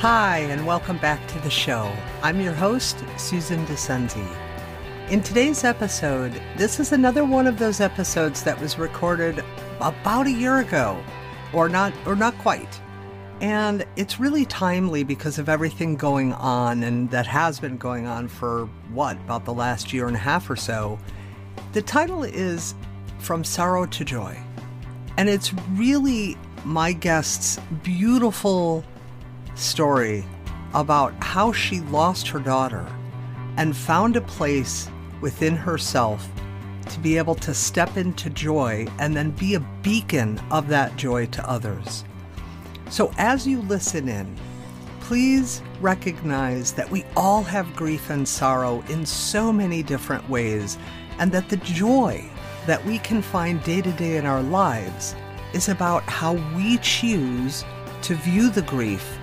Hi, and welcome back to the show. I'm your host, Susan Dascenzi. In today's episode, this is another one of those episodes that was recorded about a year ago, or not, or not quite. And it's really timely because of everything going on and that has been going on for what, about the last year and a half or so. The title is From Sorrow to Joy. And it's really my guest's beautiful story about how she lost her daughter and found a place within herself to be able to step into joy and then be a beacon of that joy to others. So, as you listen in, please recognize that we all have grief and sorrow in so many different ways, and that the joy that we can find day to day in our lives is about how we choose to view the grief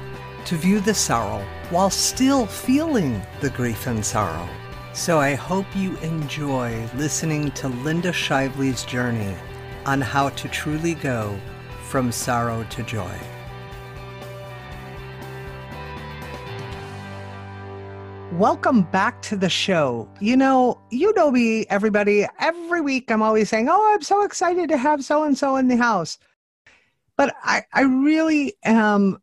to view the sorrow while still feeling the grief and sorrow. So I hope you enjoy listening to Linda Shively's journey on how to truly go from sorrow to joy. Welcome back to the show. You know, you know me, everybody. Every week I'm always saying, Oh, I'm so excited to have so and so in the house. But I, I really am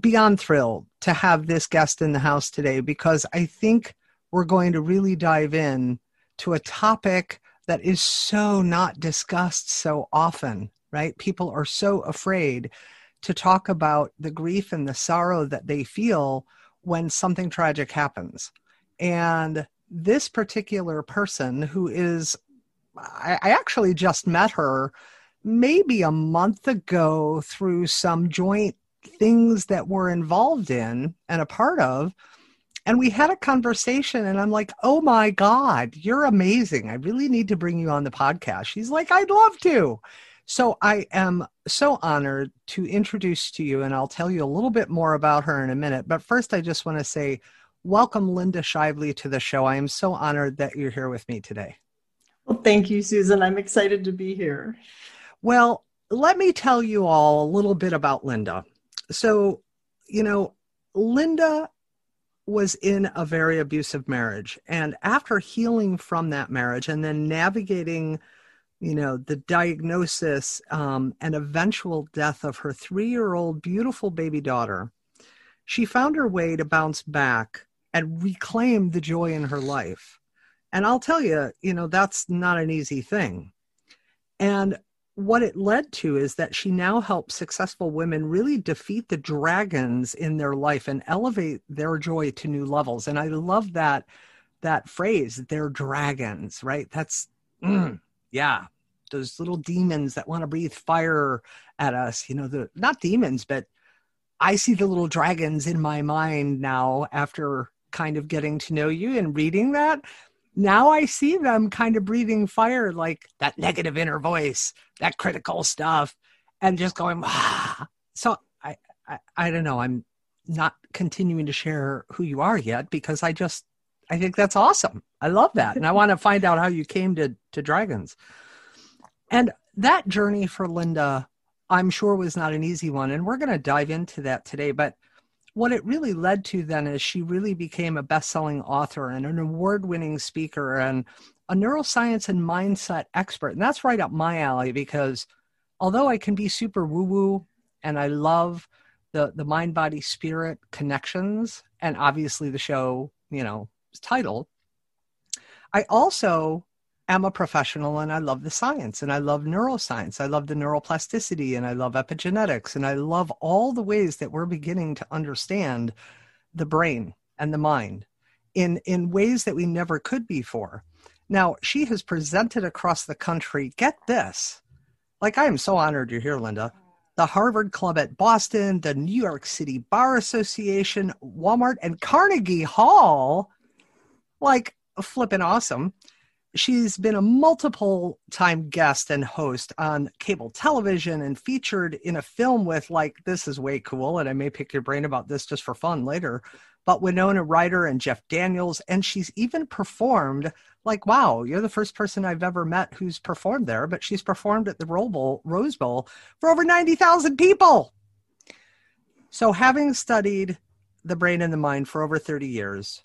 beyond thrilled to have this guest in the house today because I think we're going to really dive in to a topic that is so not discussed so often, right? People are so afraid to talk about the grief and the sorrow that they feel when something tragic happens. And this particular person who is, I, actually just met her maybe a month ago through some joint things that we're involved in and a part of. And we had a conversation, and I'm like, oh my God, you're amazing. I really need to bring you on the podcast. She's like, I'd love to. So I am so honored to introduce to you, and I'll tell you a little bit more about her in a minute. But first, I just want to say, welcome Linda Shively to the show. I am so honored that you're here with me today. Well, thank you, Susan. I'm excited to be here. Well, let me tell you all a little bit about Linda so, you know, Linda was in a very abusive marriage. And after healing from that marriage and then navigating, you know, the diagnosis um, and eventual death of her three year old beautiful baby daughter, she found her way to bounce back and reclaim the joy in her life. And I'll tell you, you know, that's not an easy thing. And what it led to is that she now helps successful women really defeat the dragons in their life and elevate their joy to new levels. And i love that that phrase they're dragons right? That's mm, yeah. Those little demons that want to breathe fire at us you know the not demons but i see the little dragons in my mind now after kind of getting to know you and reading that now I see them kind of breathing fire, like that negative inner voice, that critical stuff, and just going, ah. So I, I, I don't know. I'm not continuing to share who you are yet because I just, I think that's awesome. I love that. And I want to find out how you came to, to dragons. And that journey for Linda, I'm sure was not an easy one. And we're going to dive into that today. But what it really led to then is she really became a best-selling author and an award-winning speaker and a neuroscience and mindset expert. And that's right up my alley because although i can be super woo-woo and i love the the mind body spirit connections and obviously the show you know is titled i also am a professional and I love the science and I love neuroscience. I love the neuroplasticity and I love epigenetics and I love all the ways that we're beginning to understand the brain and the mind in, in ways that we never could before. Now, she has presented across the country. Get this. Like, I am so honored you're here, Linda. The Harvard Club at Boston, the New York City Bar Association, Walmart, and Carnegie Hall. Like, flipping awesome. She's been a multiple time guest and host on cable television and featured in a film with, like, this is way cool. And I may pick your brain about this just for fun later. But Winona Ryder and Jeff Daniels. And she's even performed, like, wow, you're the first person I've ever met who's performed there. But she's performed at the Rose Bowl for over 90,000 people. So, having studied the brain and the mind for over 30 years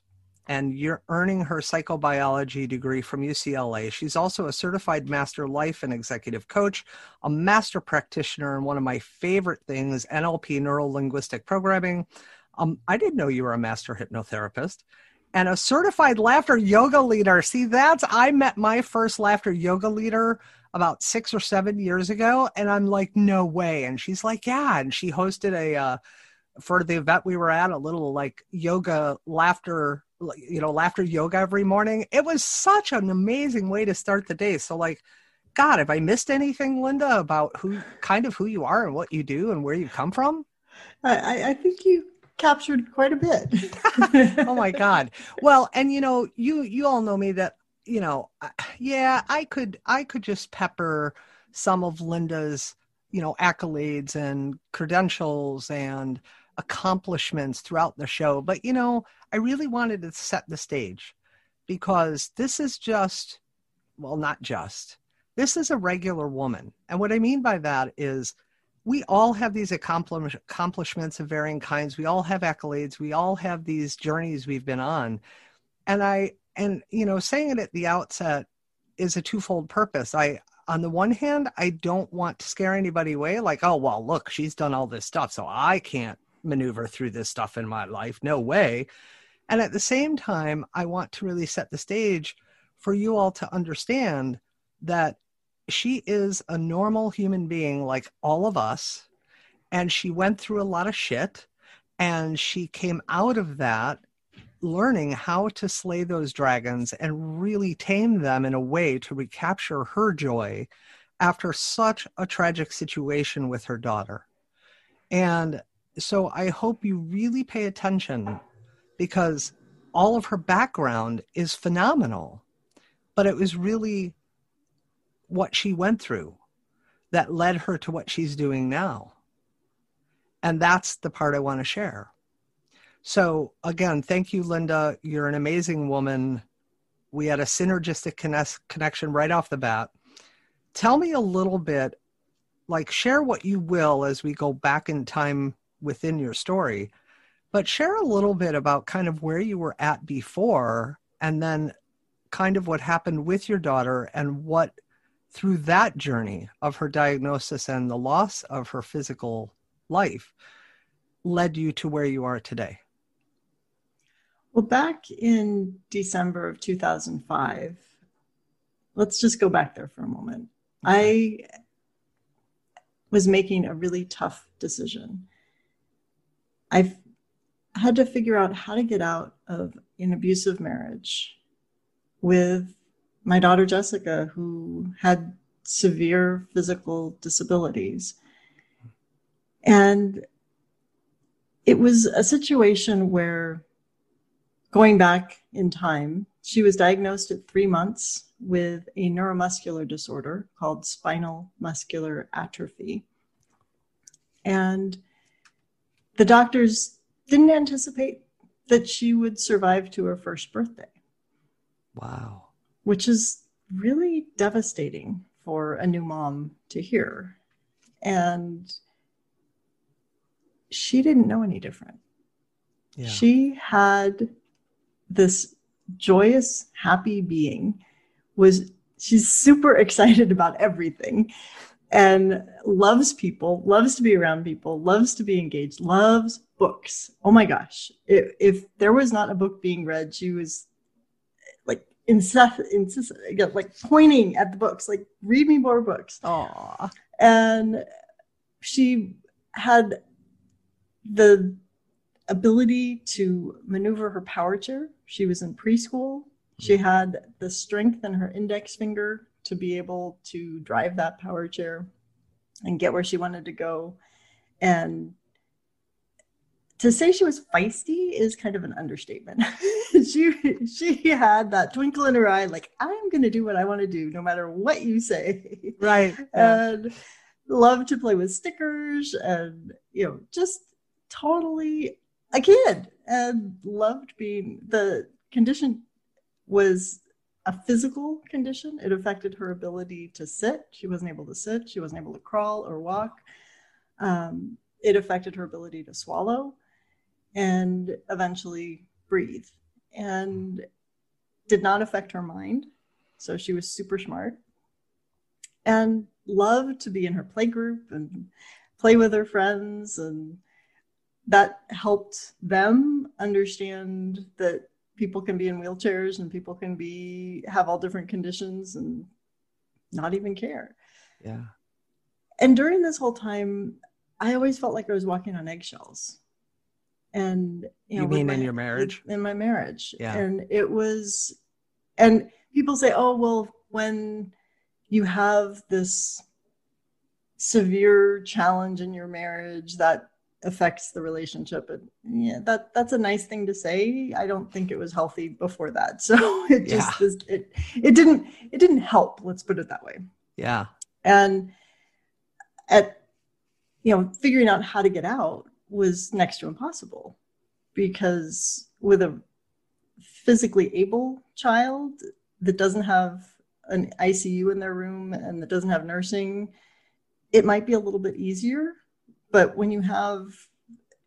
and you're earning her psychobiology degree from UCLA. She's also a certified master life and executive coach, a master practitioner, and one of my favorite things, NLP, neuro linguistic programming. Um, I didn't know you were a master hypnotherapist and a certified laughter yoga leader. See, that's I met my first laughter yoga leader about six or seven years ago, and I'm like, no way. And she's like, yeah. And she hosted a uh, for the event we were at, a little like yoga laughter you know laughter yoga every morning it was such an amazing way to start the day. So like god have i missed anything linda about who kind of who you are and what you do and where you come from? I, I think you captured quite a bit. Oh my god. Well and you know you you all know me that you know yeah i could i could just pepper some of linda's you know accolades and credentials and accomplishments throughout the show. But, you know, I really wanted to set the stage because this is just, well, not just, this is a regular woman. And what I mean by that is we all have these accomplishments of varying kinds. We all have accolades. We all have these journeys we've been on. And I, and, you know, saying it at the outset is a twofold purpose. I, on the one hand, I don't want to scare anybody away, like, oh, well, look, she's done all this stuff, so I can't maneuver through this stuff in my life. No way. And at the same time, I want to really set the stage for you all to understand that she is a normal human being like all of us. And she went through a lot of shit. And she came out of that learning how to slay those dragons and really tame them in a way to recapture her joy after such a tragic situation with her daughter. And so I hope you really pay attention because all of her background is phenomenal. But it was really what she went through that led her to what she's doing now. And that's the part I want to share. So, again, thank you, Linda. You're an amazing woman. We had a synergistic connection right off the bat. Tell me a little bit, like, share what you will as we go back in time within your story. But share a little bit about kind of where you were at before and then kind of what happened with your daughter and what through that journey of her diagnosis and the loss of her physical life led you to where you are today. Well, back in December of 2005, let's just go back there for a moment. Okay. I was making a really tough decision. I've had to figure out how to get out of an abusive marriage with my daughter Jessica, who had severe physical disabilities. And it was a situation where, going back in time, she was diagnosed at three months with a neuromuscular disorder called spinal muscular atrophy. And the doctors didn't anticipate that she would survive to her first birthday. Wow. Which is really devastating for a new mom to hear. And she didn't know any different. Yeah. She had this joyous, happy being was she's super excited about everything and loves people, loves to be around people, loves to be engaged, loves books. Oh my gosh. If, if there was not a book being read, she was like insist, insist, like pointing at the books, like read me more books. Aww. And she had the ability to maneuver her power chair. She was in preschool. She hmm. had the strength in her index finger to be able to drive that power chair and get where she wanted to go. And to say she was feisty is kind of an understatement. she she had that twinkle in her eye, like I'm going to do what I want to do, no matter what you say. Right. And loved to play with stickers, and you know, just totally a kid, and loved being the condition was a physical condition. It affected her ability to sit. She wasn't able to sit. She wasn't able to crawl or walk. Um, it affected her ability to swallow. and eventually breathe and did not affect her mind. So she was super smart and loved to be in her play group and play with her friends. And that helped them understand that people can be in wheelchairs and people can be have all different conditions and not even care. Yeah. And during this whole time, I always felt like I was walking on eggshells. And you, know, you mean my, in your marriage? In my marriage. Yeah. And it was and people say, "Oh, well, when you have this severe challenge in your marriage that affects the relationship and yeah that that's a nice thing to say i don't think it was healthy before that so it just yeah. it it didn't it didn't help let's put it that way yeah and at you know figuring out how to get out was next to impossible because with a physically able child that doesn't have an ICU in their room and that doesn't have nursing, it might be a little bit easier. But when you have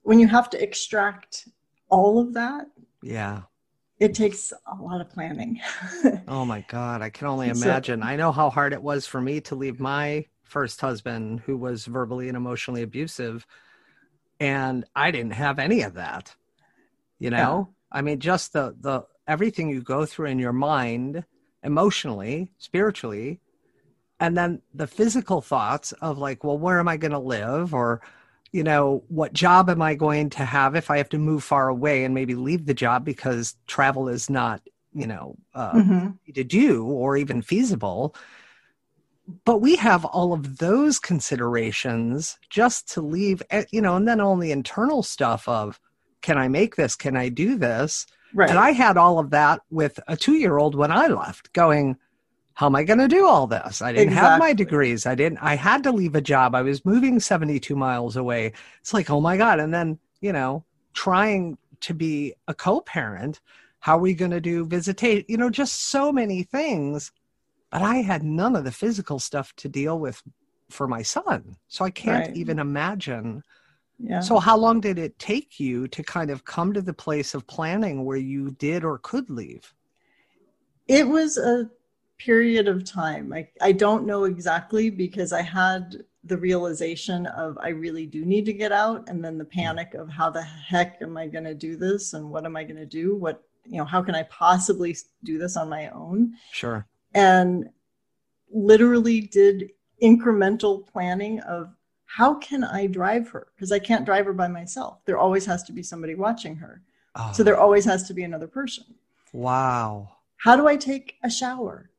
when you have to extract all of that, yeah, it takes a lot of planning. oh my god, I can only imagine. So, I know how hard it was for me to leave my first husband who was verbally and emotionally abusive and I didn't have any of that. You know? Yeah. I mean just the the everything you go through in your mind emotionally, spiritually, and then the physical thoughts of like, well, where am I going to live? Or, you know, what job am I going to have if I have to move far away and maybe leave the job because travel is not, you know, uh, mm-hmm. to do or even feasible. But we have all of those considerations just to leave, eh, you know, and then all the internal stuff of, can I make this? Can I do this? Right. And I had all of that with a two year old when I left, going, how am I going to do all this? I didn't exactly. have my degrees. I didn't, I had to leave a job. I was moving 72 miles away. It's like, oh my God. And then, you know, trying to be a co parent, how are we going to do visitation? You know, just so many things. But I had none of the physical stuff to deal with for my son. So I can't right. even imagine yeah. So, how long did it take you to kind of come to the place of planning where you did or could leave? It was a period of time. I, I don't know exactly because I had the realization of I really do need to get out, and then the hmm. panic of how the heck am I going to do this and what am I going to do? What, you know, how can I possibly do this on my own? Sure. And literally did incremental planning of how can I drive her? Because I can't drive her by myself. There always has to be somebody watching her. Oh. So there always has to be another person. Wow. How do I take a shower?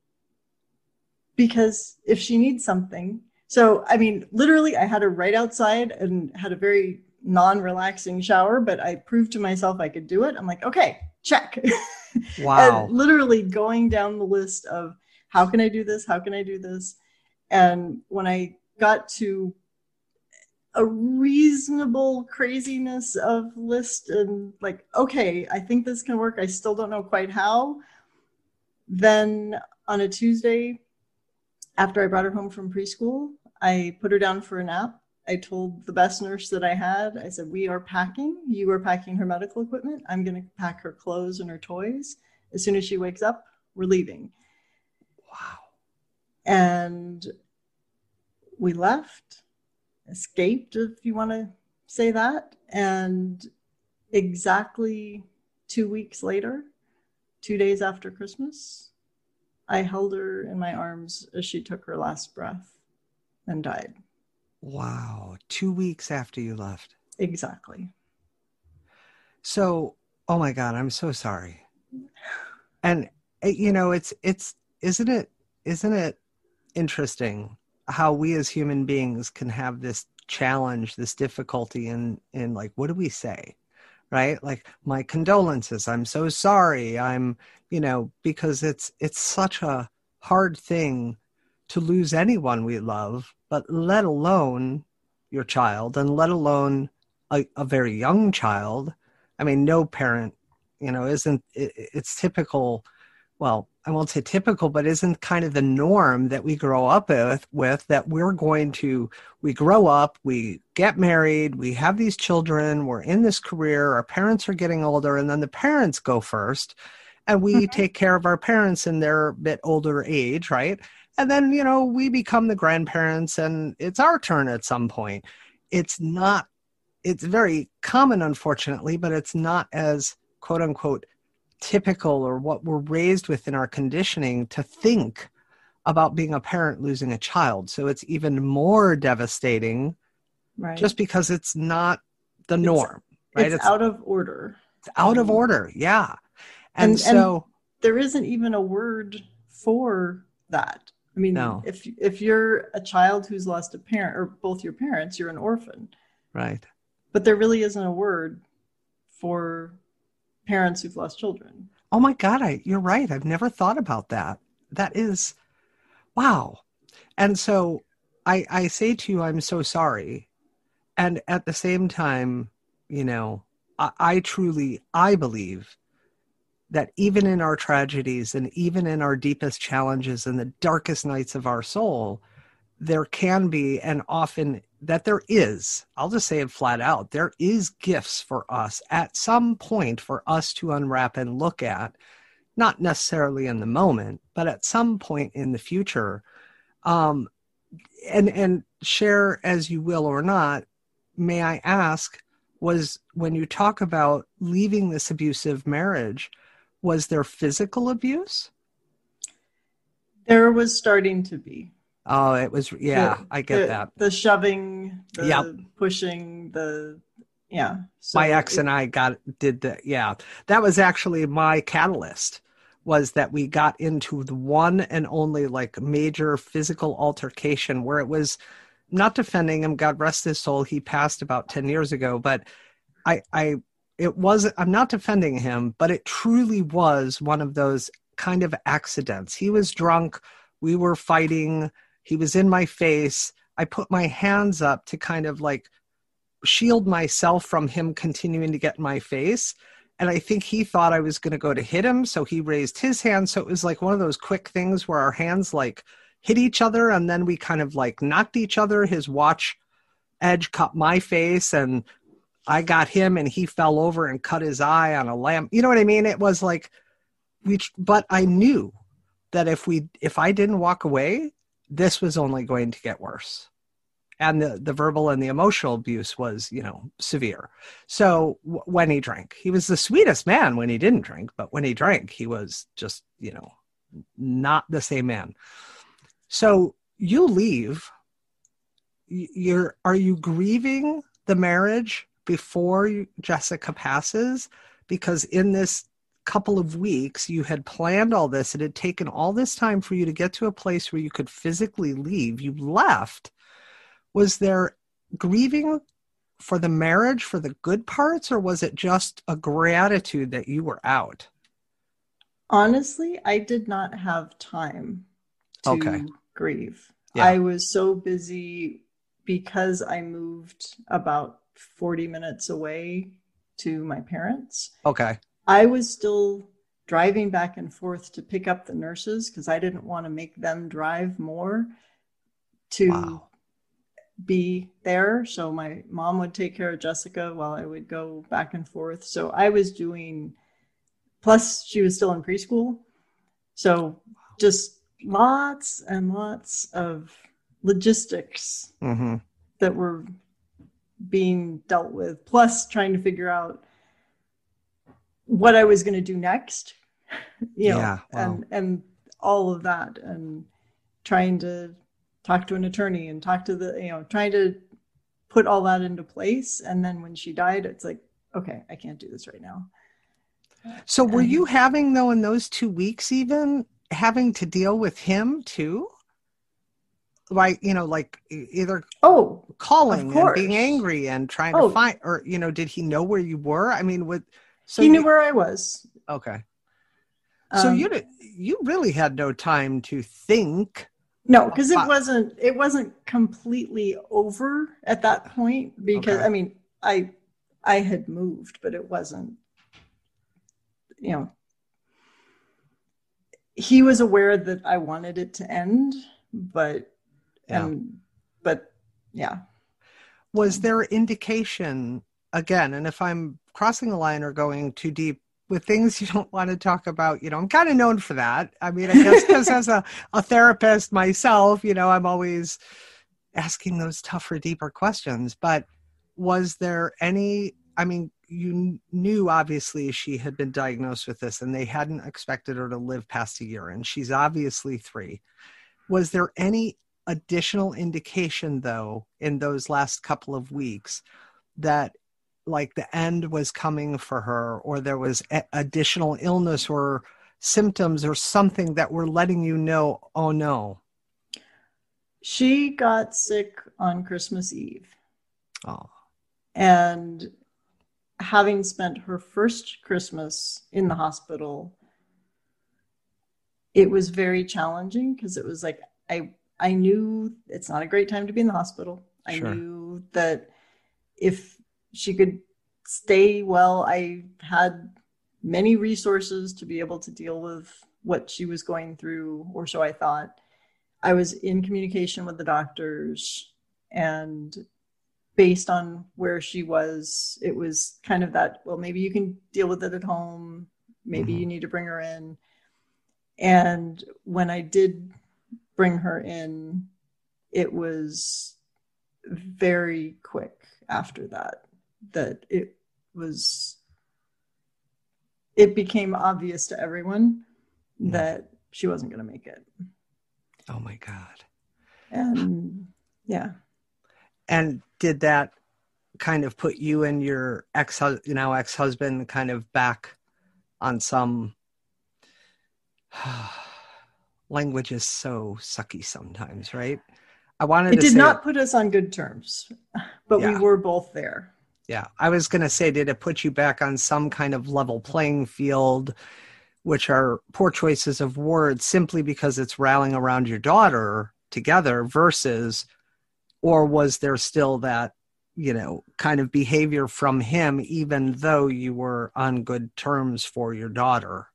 Because if she needs something, so I mean, literally, I had her right outside and had a very non relaxing shower, but I proved to myself I could do it. I'm like, okay, check. Wow. literally going down the list of how can I do this? How can I do this? And when I got to a reasonable craziness of list and like okay i think this can work i still don't know quite how then on a tuesday after i brought her home from preschool i put her down for a nap. I told the best nurse that i had i said we are packing. You are packing her medical equipment. I'm going to pack her clothes and her toys. As soon as she wakes up we're leaving. Wow. And we left escaped, if you want to say that. And exactly two weeks later, two days after Christmas, I held her in my arms as she took her last breath and died. Wow. Two weeks after you left. Exactly. So, oh my God, I'm so sorry. And, eh, you know, it's, it's, isn't it, isn't it interesting how we as human beings can have this challenge this difficulty in in like what do we say right? Like my condolences. I'm so sorry. I'm you know because it's it's such a hard thing to lose anyone we love but let alone your child and let alone a, a very young child. I mean no parent you know isn't it, it's typical well, I won't say typical, but isn't kind of the norm that we grow up with, with that we're going to, we grow up, we get married, we have these children, we're in this career, our parents are getting older, and then the parents go first, and we mm-hmm. take care of our parents in their bit older age, right? And then, you know, we become the grandparents and it's our turn at some point. It's not, it's very common, unfortunately, but it's not as quote unquote typical or what we're raised with in our conditioning to think about being a parent losing a child. So it's even more devastating right. just because it's not the it's, norm, right? It's, it's, out of order. It's out of mm-hmm. order, yeah. And, and so and there isn't even a word for that. I mean, no. if if you're a child who's lost a parent or both your parents, you're an orphan. Right. But there really isn't a word for parents who've lost children. Oh my God, I, you're right. I've never thought about that. That is, wow. And so I, I say to you, I'm so sorry. And at the same time, you know, I, I truly, I believe that even in our tragedies and even in our deepest challenges and the darkest nights of our soul, there can be and often that there is, I'll just say it flat out, there is gifts for us at some point for us to unwrap and look at, not necessarily in the moment, but at some point in the future. Um, and and share as you will or not, may I ask, was when you talk about leaving this abusive marriage, was there physical abuse? There was starting to be. Oh, it was yeah, the, I get the, that. The shoving, the yep. pushing, the yeah. So my ex it, and I got did the yeah. That was actually my catalyst was that we got into the one and only like major physical altercation where it was not defending him, God rest his soul, he passed about 10 years ago, but I I it was I'm not defending him, but it truly was one of those kind of accidents. He was drunk, we were fighting he was in my face. I put my hands up to kind of like shield myself from him continuing to get in my face. And I think he thought I was going to go to hit him. So he raised his hand. So it was like one of those quick things where our hands like hit each other and then we kind of like knocked each other. His watch edge cut my face and I got him and he fell over and cut his eye on a lamp. You know what I mean? It was like, we, but I knew that if we, if I didn't walk away, this was only going to get worse. And the, the verbal and the emotional abuse was you know severe. So w- when he drank he was the sweetest man when he didn't drink but when he drank he was just you know not the same man. So you leave you're are you grieving the marriage before jessica passes? Because in this couple of weeks you had planned all this it had taken all this time for you to get to a place where you could physically leave. You left. Was there grieving for the marriage for the good parts or was it just a gratitude that you were out? Honestly i did not have time to okay. grieve. Yeah. i was so busy because i moved about 40 minutes away to my parents. Okay I was still driving back and forth to pick up the nurses because I didn't want to make them drive more to wow. be there. So my mom would take care of Jessica while I would go back and forth. So I was doing, plus, she was still in preschool. So just lots and lots of logistics mm-hmm. that were being dealt with, plus trying to figure out what I was going to do next, you know, yeah, wow. and and all of that, and trying to talk to an attorney and talk to the, you know, trying to put all that into place. And then when she died, it's like, okay, I can't do this right now. So were and, you having though in those two weeks even having to deal with him too? Like you know, like either oh calling and being angry and trying oh. to find, or you know, did he know where you were? I mean, with so he knew where I was. Okay. So um, you you really had no time to think. No, because it wasn't it wasn't completely over at that point because okay. I mean I I had moved, but it wasn't you know he was aware that I wanted it to end, but Yeah. and but yeah. was there indication again and if i'm crossing the line or going too deep with things you don't want to talk about you know i'm kind of known for that. I mean i guess because as a, a therapist myself you know i'm always asking those tougher deeper questions. But was there any i mean you knew obviously she had been diagnosed with this and they hadn't expected her to live past a year and she's obviously three. Was there any additional indication though in those last couple of weeks that like the end was coming for her or there was a- additional illness or symptoms or something that were letting you know oh no She got sick on Christmas Eve. oh And having spent her first Christmas in the hospital, it was very challenging because it was like I I knew it's not a great time to be in the hospital. I Sure. knew that if she could stay well, I had many resources to be able to deal with what she was going through, or so I thought. I was in communication with the doctors and based on where she was, it was kind of that, well, maybe you can deal with it at home. Maybe Mhm. you need to bring her in. And when I did bring her in, it was very quick after that, that it was, it became obvious to everyone Mhm. that she wasn't going to make it. oh my god And yeah. and did that kind of put you and your ex you know ex-husband kind of back on some language is so sucky sometimes right i wanted to It did not put us on good terms, but Yeah. we were both there. Yeah, I was going to say, did it put you back on some kind of level playing field, which are poor choices of words simply because it's rallying around your daughter together versus, or was there still that, you know, kind of behavior from him, even though you were on good terms for your daughter?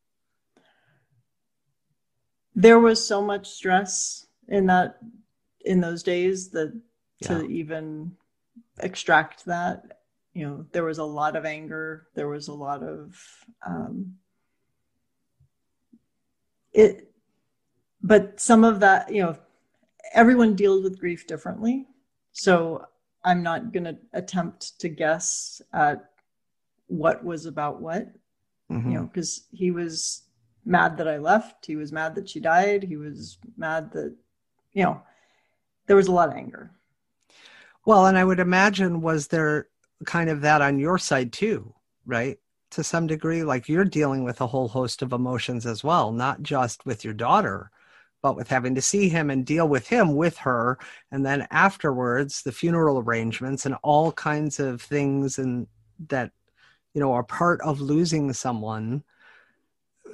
There was so much stress in that in those days that to Yeah. even extract that, you know, there was a lot of anger. There was a lot of um, it, but some of that, you know, everyone deals with grief differently. So I'm not going to attempt to guess at what was about what. Mhm. you know, because he was mad that I left. He was mad that she died. He was mad that, you know, there was a lot of anger. Well, and I would imagine was there kind of that on your side too, right? To some degree, like you're dealing with a whole host of emotions as well, not just with your daughter, but with having to see him and deal with him with her. And then afterwards, the funeral arrangements and all kinds of things and that, you know, are part of losing someone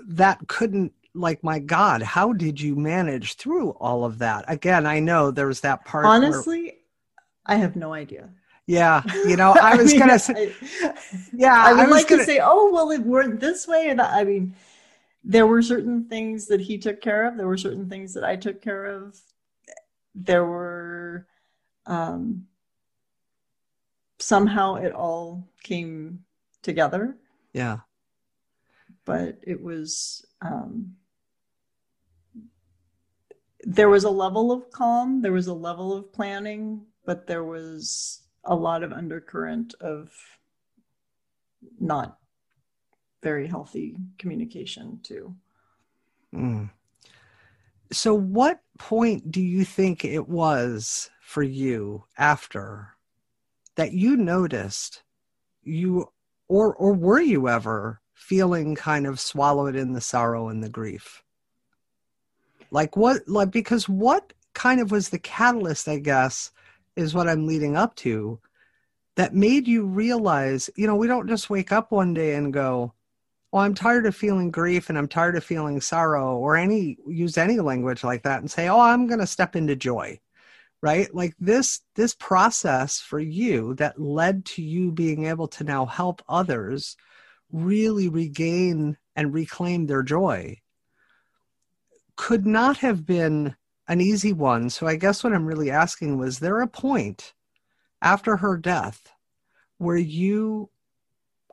that couldn't like my god how did you manage through all of that again i know there's that part where- Honestly, I have no idea. Yeah, you know, I was mean, gonna say, I, yeah, I would was like gonna, to say, oh, well, it weren't this way. And that, I mean, there were certain things that he took care of. There were certain things that I took care of. There were, um, somehow it all came together. yeah, but it was um, there was a level of calm there was a level of planning but there was a lot of undercurrent of not very healthy communication too Mm. So, what point do you think it was for you after that you noticed you, or or were you ever feeling kind of swallowed in the sorrow and the grief? Like what? Like because what kind of was the catalyst? I guess is what I'm leading up to. That made you realize, you know, we don't just wake up one day and go, well i'm tired of feeling grief and i'm tired of feeling sorrow or any use any language like that and say oh i'm going to step into joy right like this this process for you that led to you being able to now help others really regain and reclaim their joy could not have been an easy one. So I guess what I'm really asking was there a point after her death where you,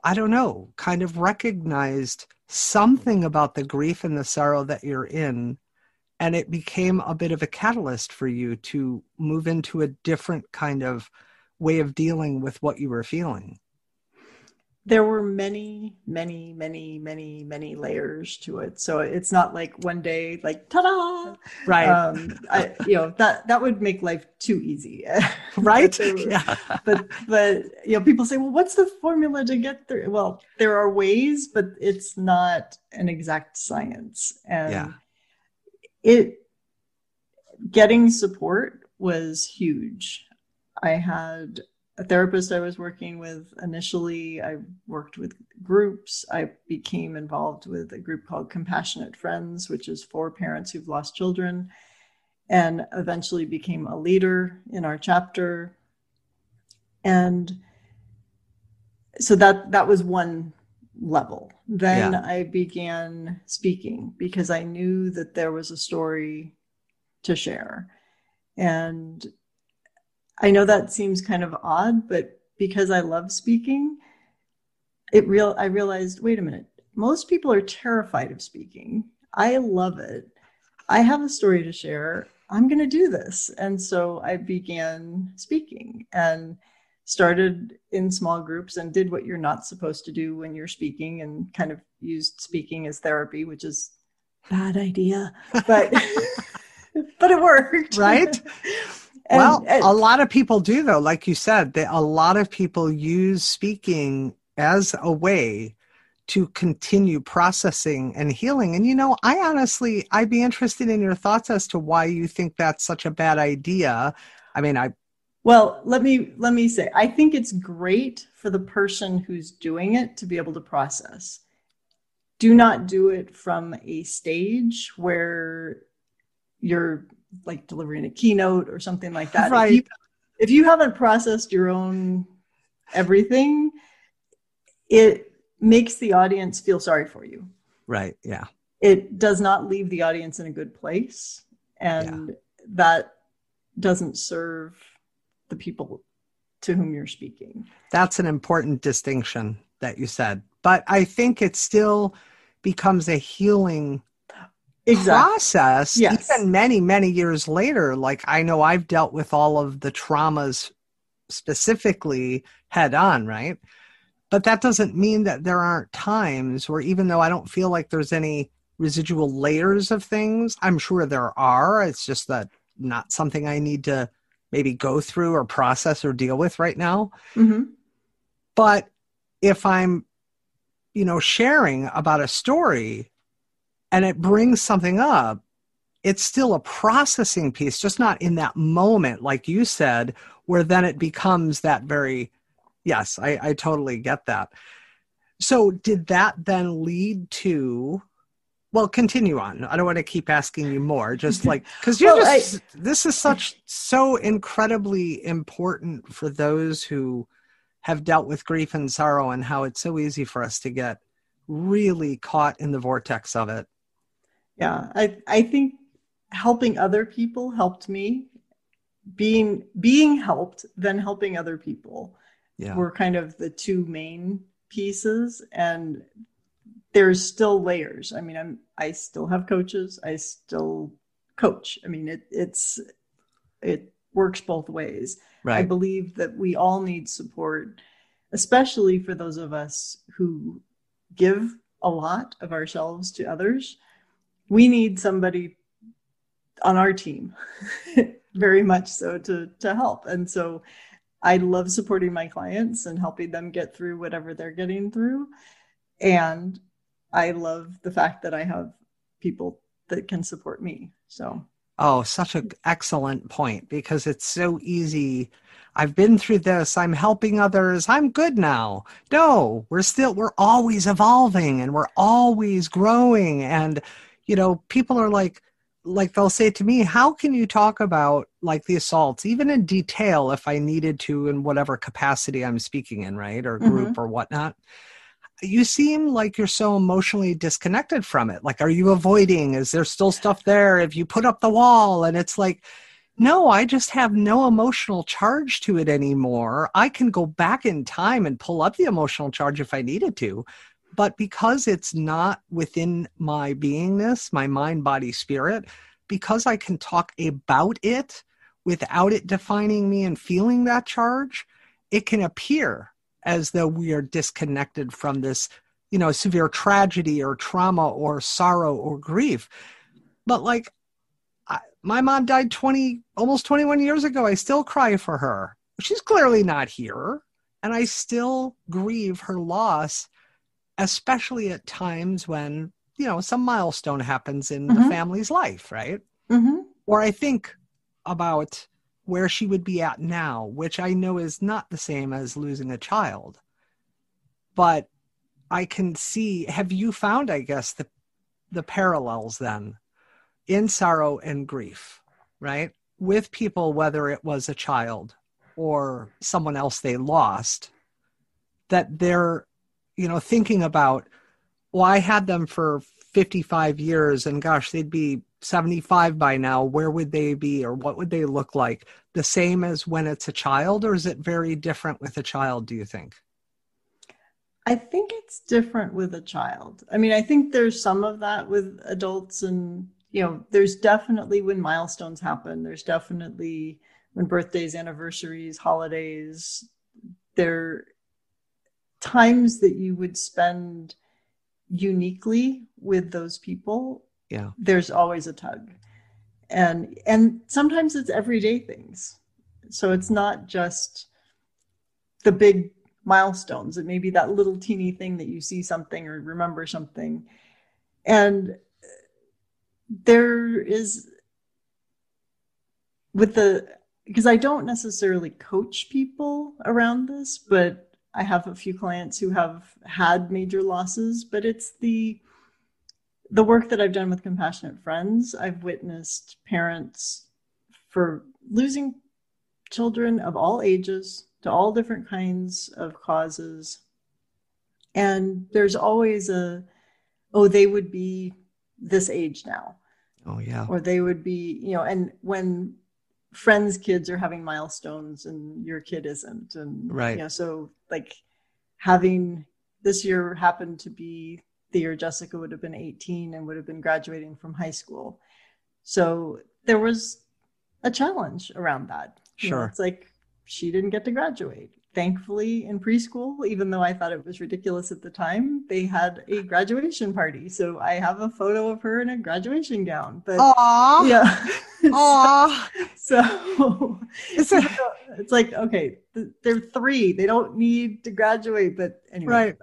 I don't know, kind of recognized something about the grief and the sorrow that you're in and it became a bit of a catalyst for you to move into a different kind of way of dealing with what you were feeling there were many many many many many layers to it. So it's not like one day like ta-da! Right. Um I, you know that that would make life too easy. Right? But, were, yeah. but but you know people say well what's the formula to get through? Well there are ways but it's not an exact science. And yeah. it getting support was huge. I had a therapist I was working with initially. I worked with groups. I became involved with a group called Compassionate Friends, which is for parents who've lost children, and eventually became a leader in our chapter. And so that that was one level. Then yeah. I began speaking because I knew that there was a story to share. And I know that seems kind of odd, but because I love speaking, it real I realized, wait a minute, most people are terrified of speaking. I love it. I have a story to share. I'm going to do this. And so I began speaking and started in small groups and did what you're not supposed to do when you're speaking and kind of used speaking as therapy, which is bad idea, but but it worked. Right? And, well, and, a lot of people do, though. Like you said, they, a lot of people use speaking as a way to continue processing and healing. And you know, I honestly, I'd be interested in your thoughts as to why you think that's such a bad idea. I mean, I. Well, let me let me say, I think it's great for the person who's doing it to be able to process. Do not do it from a stage where you're like delivering a keynote or something like that. Right. If you, if you haven't processed your own everything, it makes the audience feel sorry for you. Right. Yeah. It does not leave the audience in a good place. And yeah. that doesn't serve the people to whom you're speaking. That's an important distinction that you said. But I think it still becomes a healing exactly. process yes. even many many years later like i know i've dealt with all of the traumas specifically head on right but that doesn't mean that there aren't times where even though i don't feel like there's any residual layers of things i'm sure there are it's just that not something i need to maybe go through or process or deal with right now mm-hmm. but if i'm you know sharing about a story and it brings something up, it's still a processing piece, just not in that moment, like you said, where then it becomes that very, yes, I, I totally get that. So, did that then lead to? Well, continue on. I don't want to keep asking you more. Just like because you're well, just I, this is such so incredibly important for those who have dealt with grief and sorrow, and how it's so easy for us to get really caught in the vortex of it yeah i i think helping other people helped me. Being being helped then helping other people yeah. were kind of the two main pieces and there's still layers. I mean i'm i still have coaches. I still coach. I mean it it's it works both ways. Right. i believe that we all need support especially for those of us who give a lot of ourselves to others we need somebody on our team very much so to to help and so i love supporting my clients and helping them get through whatever they're getting through and i love the fact that i have people that can support me so oh such an excellent point because it's so easy I've been through this. I'm helping others. I'm good now. No, we're still, we're always evolving and we're always growing. And you know, people are like, like they'll say to me, how can you talk about like the assaults, even in detail, if I needed to, in whatever capacity I'm speaking in, right, or group mm-hmm. or whatnot? you seem like you're so emotionally disconnected from it. Like, are you avoiding? Is there still stuff there? If you put up the wall and it's like, no, I just have no emotional charge to it anymore. I can go back in time and pull up the emotional charge if I needed to. But because it's not within my beingness, my mind, body, spirit, because I can talk about it without it defining me and feeling that charge, it can appear as though we are disconnected from this, you know, severe tragedy or trauma or sorrow or grief. But like my mom died 20 almost 21 years ago i still cry for her she's clearly not here and i still grieve her loss especially at times when you know some milestone happens in mm-hmm. the family's life right mm-hmm. or i think about where she would be at now which i know is not the same as losing a child but i can see have you found i guess the the parallels then in sorrow and grief, right? With people, whether it was a child or someone else they lost, that they're, you know, thinking about, well, I had them for 55 years and gosh, they'd be 75 by now. Where would they be or what would they look like? The same as when it's a child, or is it very different with a child, do you think? I think it's different with a child. I mean, I think there's some of that with adults and you know, there's definitely when milestones happen, there's definitely when birthdays, anniversaries, holidays, there times that you would spend uniquely with those people. Yeah. There's always a tug. And and sometimes it's everyday things. So it's not just the big milestones. It may be that little teeny thing that you see something or remember something. And there is with the because I don't necessarily coach people around this, but I have a few clients who have had major losses, but it's the the work that I've done with compassionate friends, I've witnessed parents for losing children of all ages to all different kinds of causes. And there's always a, oh, they would be this age now. Oh yeah. Or they would be, you know, and when friends' kids are having milestones and your kid isn't, and right, you know, so like having this year happened to be the year Jessica would have been 18 and would have been graduating from high school. So there was a challenge around that. Sure. You know, it's like she didn't get to graduate thankfully in preschool even though i thought it was ridiculous at the time they had a graduation party so i have a photo of her in a graduation gown but Aww. yeah Aww. so, so it's, a, it's like okay they're three they don't need to graduate but anyway right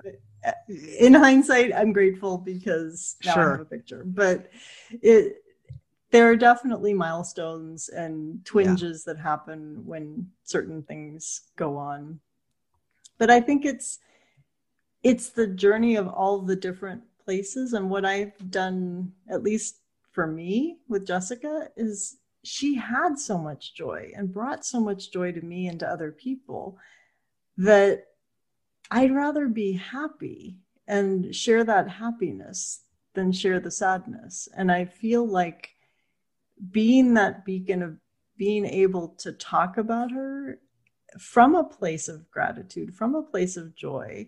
uh, in hindsight i'm grateful because now sure. i have a picture but it there are definitely milestones and twinges yeah. that happen when certain things go on. But i think it's it's the journey of all the different places. And what i've done at least for me with jessica is she had so much joy and brought so much joy to me and to other people that i'd rather be happy and share that happiness than share the sadness. And i feel like being that beacon of being able to talk about her from a place of gratitude, from a place of joy,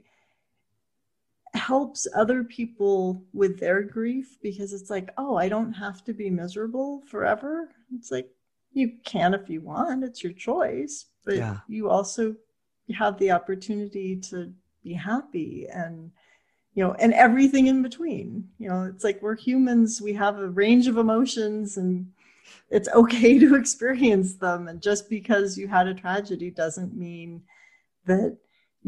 helps other people with their grief because it's like, oh, I don't have to be miserable forever. It's like, you can if you want, it's your choice, but yeah. you also have the opportunity to be happy and you know and everything in between you know it's like we're humans we have a range of emotions and it's okay to experience them. And just because you had a tragedy doesn't mean that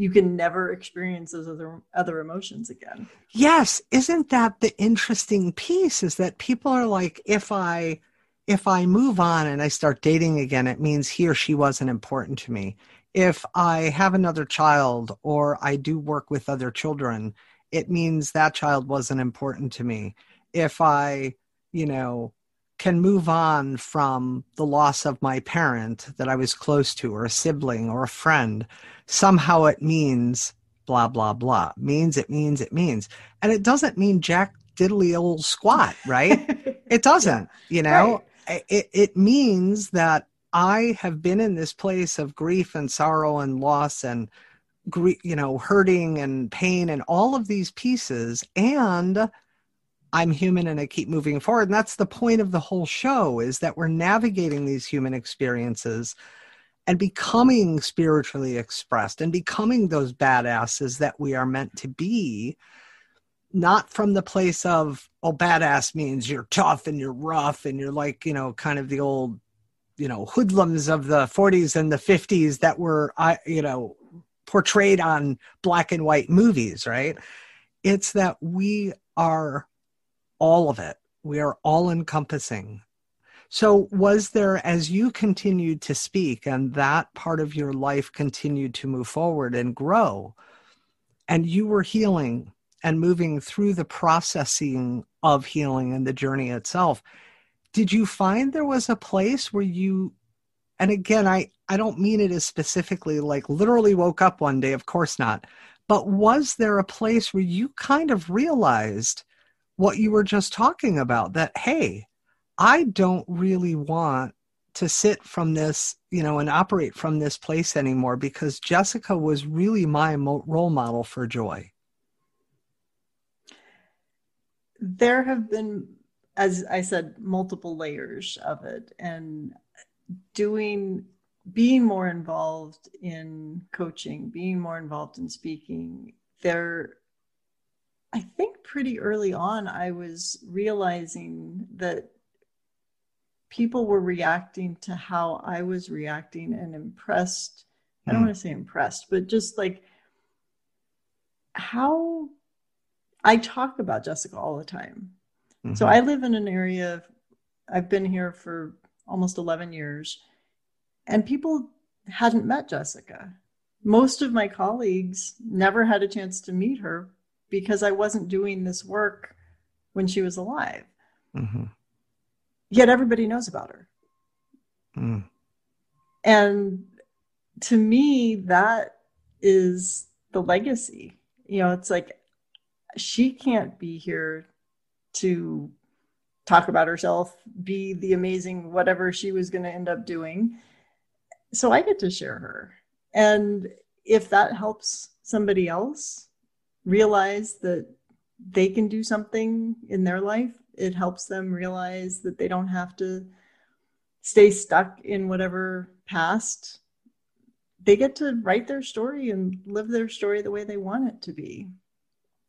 you can never experience those other other emotions again. Yes. Isn't that the interesting piece is that people are like if i if i move on and i start dating again it means he or she wasn't important to me. If i have another child or i do work with other children it means that child wasn't important to me. If i you know can move on from the loss of my parent that I was close to, or a sibling, or a friend, somehow it means blah, blah, blah. Means it means it means. And it doesn't mean jack diddly old squat, right? it doesn't, you know? Right. It, it means that I have been in this place of grief and sorrow and loss and you know hurting and pain and all of these pieces and i'm human and i keep moving forward. And that's the point of the whole show is that we're navigating these human experiences and becoming spiritually expressed and becoming those badasses that we are meant to be not from the place of oh badass means you're tough and you're rough and you're like you know kind of the old you know hoodlums of the 40s and the 50s that were i you know portrayed on black and white movies right? It's that we are all of it. We are all encompassing. So was there as you continued to speak and that part of your life continued to move forward and grow and you were healing and moving through the processing of healing and the journey itself did you find there was a place where you and again i i don't mean it as specifically like literally woke up one day of course not but was there a place where you kind of realized what you were just talking about that hey i don't really want to sit from this you know and operate from this place anymore because jessica was really my mo- role model for joy. There have been as I said, multiple layers of it and doing being more involved in coaching, being more involved in speaking, there I think pretty early on I was realizing that people were reacting to how I was reacting and impressed. I don't mm. want to say impressed, but just like how I talk about Jessica all the time. Mm-hmm. So I live in an area, I've been here for almost 11 years, and people hadn't met Jessica. Most of my colleagues never had a chance to meet her because I wasn't doing this work when she was alive. Mm-hmm. Yet everybody knows about her. Mm. And to me, that is the legacy. You know, it's like she can't be here to talk about herself, be the amazing whatever she was going to end up doing. So I get to share her. And if that helps somebody else realize that they can do something in their life, it helps them realize that they don't have to stay stuck in whatever past. They get to write their story and live their story the way they want it to be.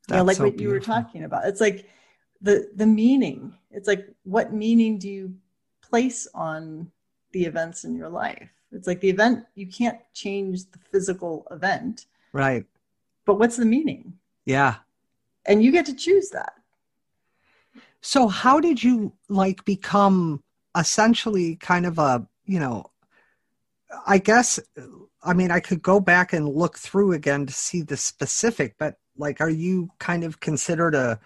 You know, like so what beautiful. you were talking about. It's like the the meaning it's like what meaning do you place on the events in your life it's like the event you can't change the physical event right but what's the meaning yeah and you get to choose that so how did you like become essentially kind of a you know i guess i mean i could go back and look through again to see the specific but like are you kind of considered a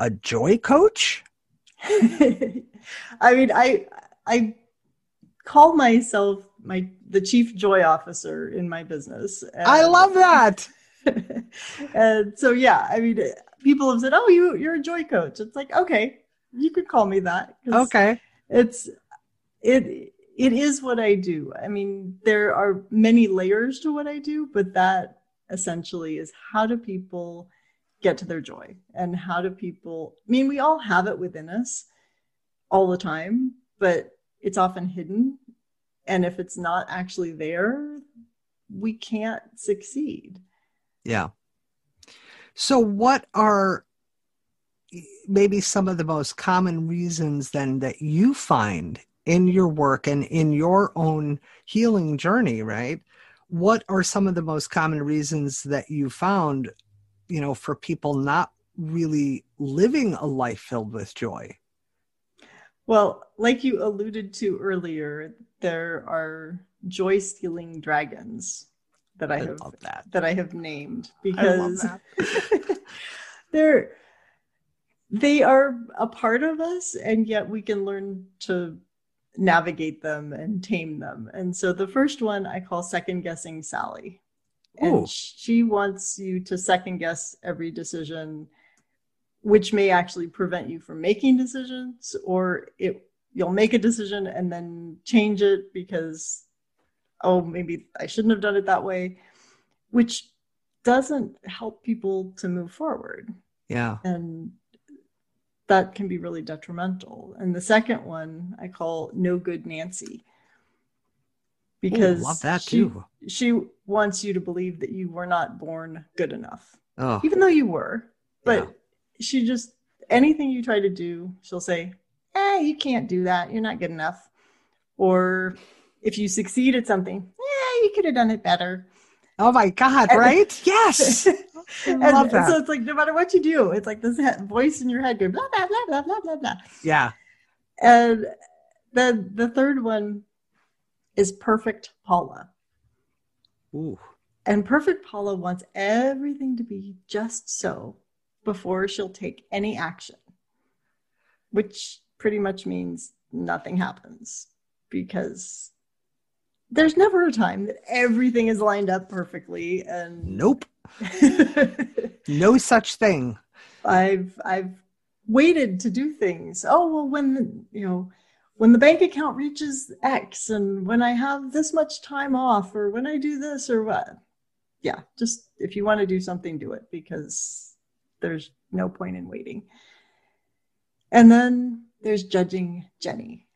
a joy coach? I mean, I I call myself my the chief joy officer in my business. And, I love that. and so yeah, I mean, people have said, "Oh, you you're a joy coach." It's like, okay, you could call me that. Okay. It's it it is what I do. I mean, there are many layers to what I do, but that essentially is how do people get to their joy and how do people i mean we all have it within us all the time but it's often hidden and if it's not actually there we can't succeed yeah. So what are maybe some of the most common reasons then that you find in your work and in your own healing journey right? What are some of the most common reasons that you found you know, for people not really living a life filled with joy? Well, like you alluded to earlier, there are joy stealing dragons that I, I have that. that I have named because they're they are a part of us and yet we can learn to navigate them and tame them. And so the first one I call second guessing Sally. and Ooh. she wants you to second guess every decision which may actually prevent you from making decisions or it you'll make a decision and then change it because oh maybe i shouldn't have done it that way which doesn't help people to move forward. Yeah. and that can be really detrimental. And the second one i call no good nancy. Ooh, because love that she, too. she wants you to believe that you were not born good enough Oh, even though you were. But Yeah. she just anything you try to do she'll say eh you can't do that. You're not good enough. Or if you succeed at something yeah you could have done it better oh my God, And- right? Yes. And love that. so it's like no matter what you do it's like this voice in your head going blah blah blah blah blah blah blah yeah. and the the third one is perfect paula Ooh. And Perfect Paula wants everything to be just so before she'll take any action, which pretty much means nothing happens because there's never a time that everything is lined up perfectly. And Nope. No such thing. I've I've waited to do things. Oh well, when you know when the bank account reaches X, and when I have this much time off, or when I do this or what. Yeah, just if you want to do something, do it because there's no point in waiting. And then there's judging Jenny.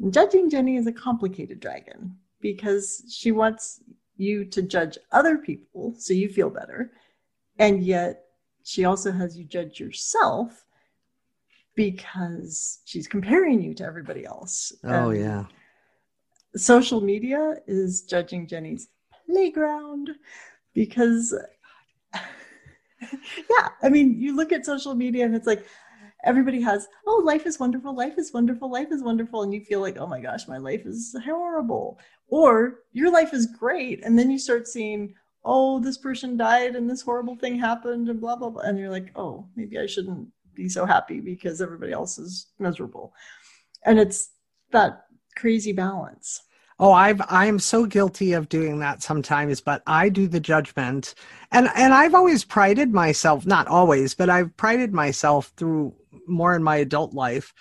And judging Jenny is a complicated dragon because she wants you to judge other people so you feel better. And yet she also has you judge yourself because she's comparing you to everybody else. Oh And yeah. Social media is judging Jenny's playground because, yeah, I mean, you look at social media and it's like everybody has, oh, life is wonderful, life is wonderful, life is wonderful. And you feel like, oh my gosh, my life is horrible. Or your life is great. And then you start seeing, oh, this person died and this horrible thing happened and blah, blah, blah. And you're like, oh, maybe I shouldn't be so happy because everybody else is miserable. And it's that crazy balance. Oh, I've I'm so guilty of doing that sometimes, but I do the judgment. And and I've always prided myself, not always, but I've prided myself through more in my adult life.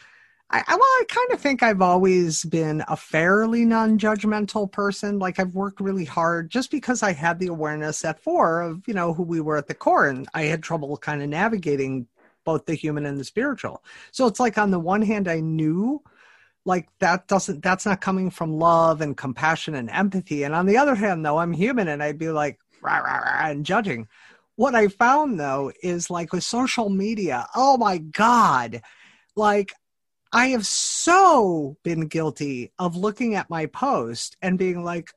I, I well, I kind of think I've always been a fairly non-judgmental person. Like I've worked really hard just because I had the awareness at four of, you know, who we were at the core and I had trouble kind of navigating both the human and the spiritual. So it's like on the one hand I knew like that doesn't that's not coming from love and compassion and empathy and on the other hand though i'm human and i'd be like rah, rah, rah, and judging what i found though is like with social media oh my god like i have so been guilty of looking at my post and being like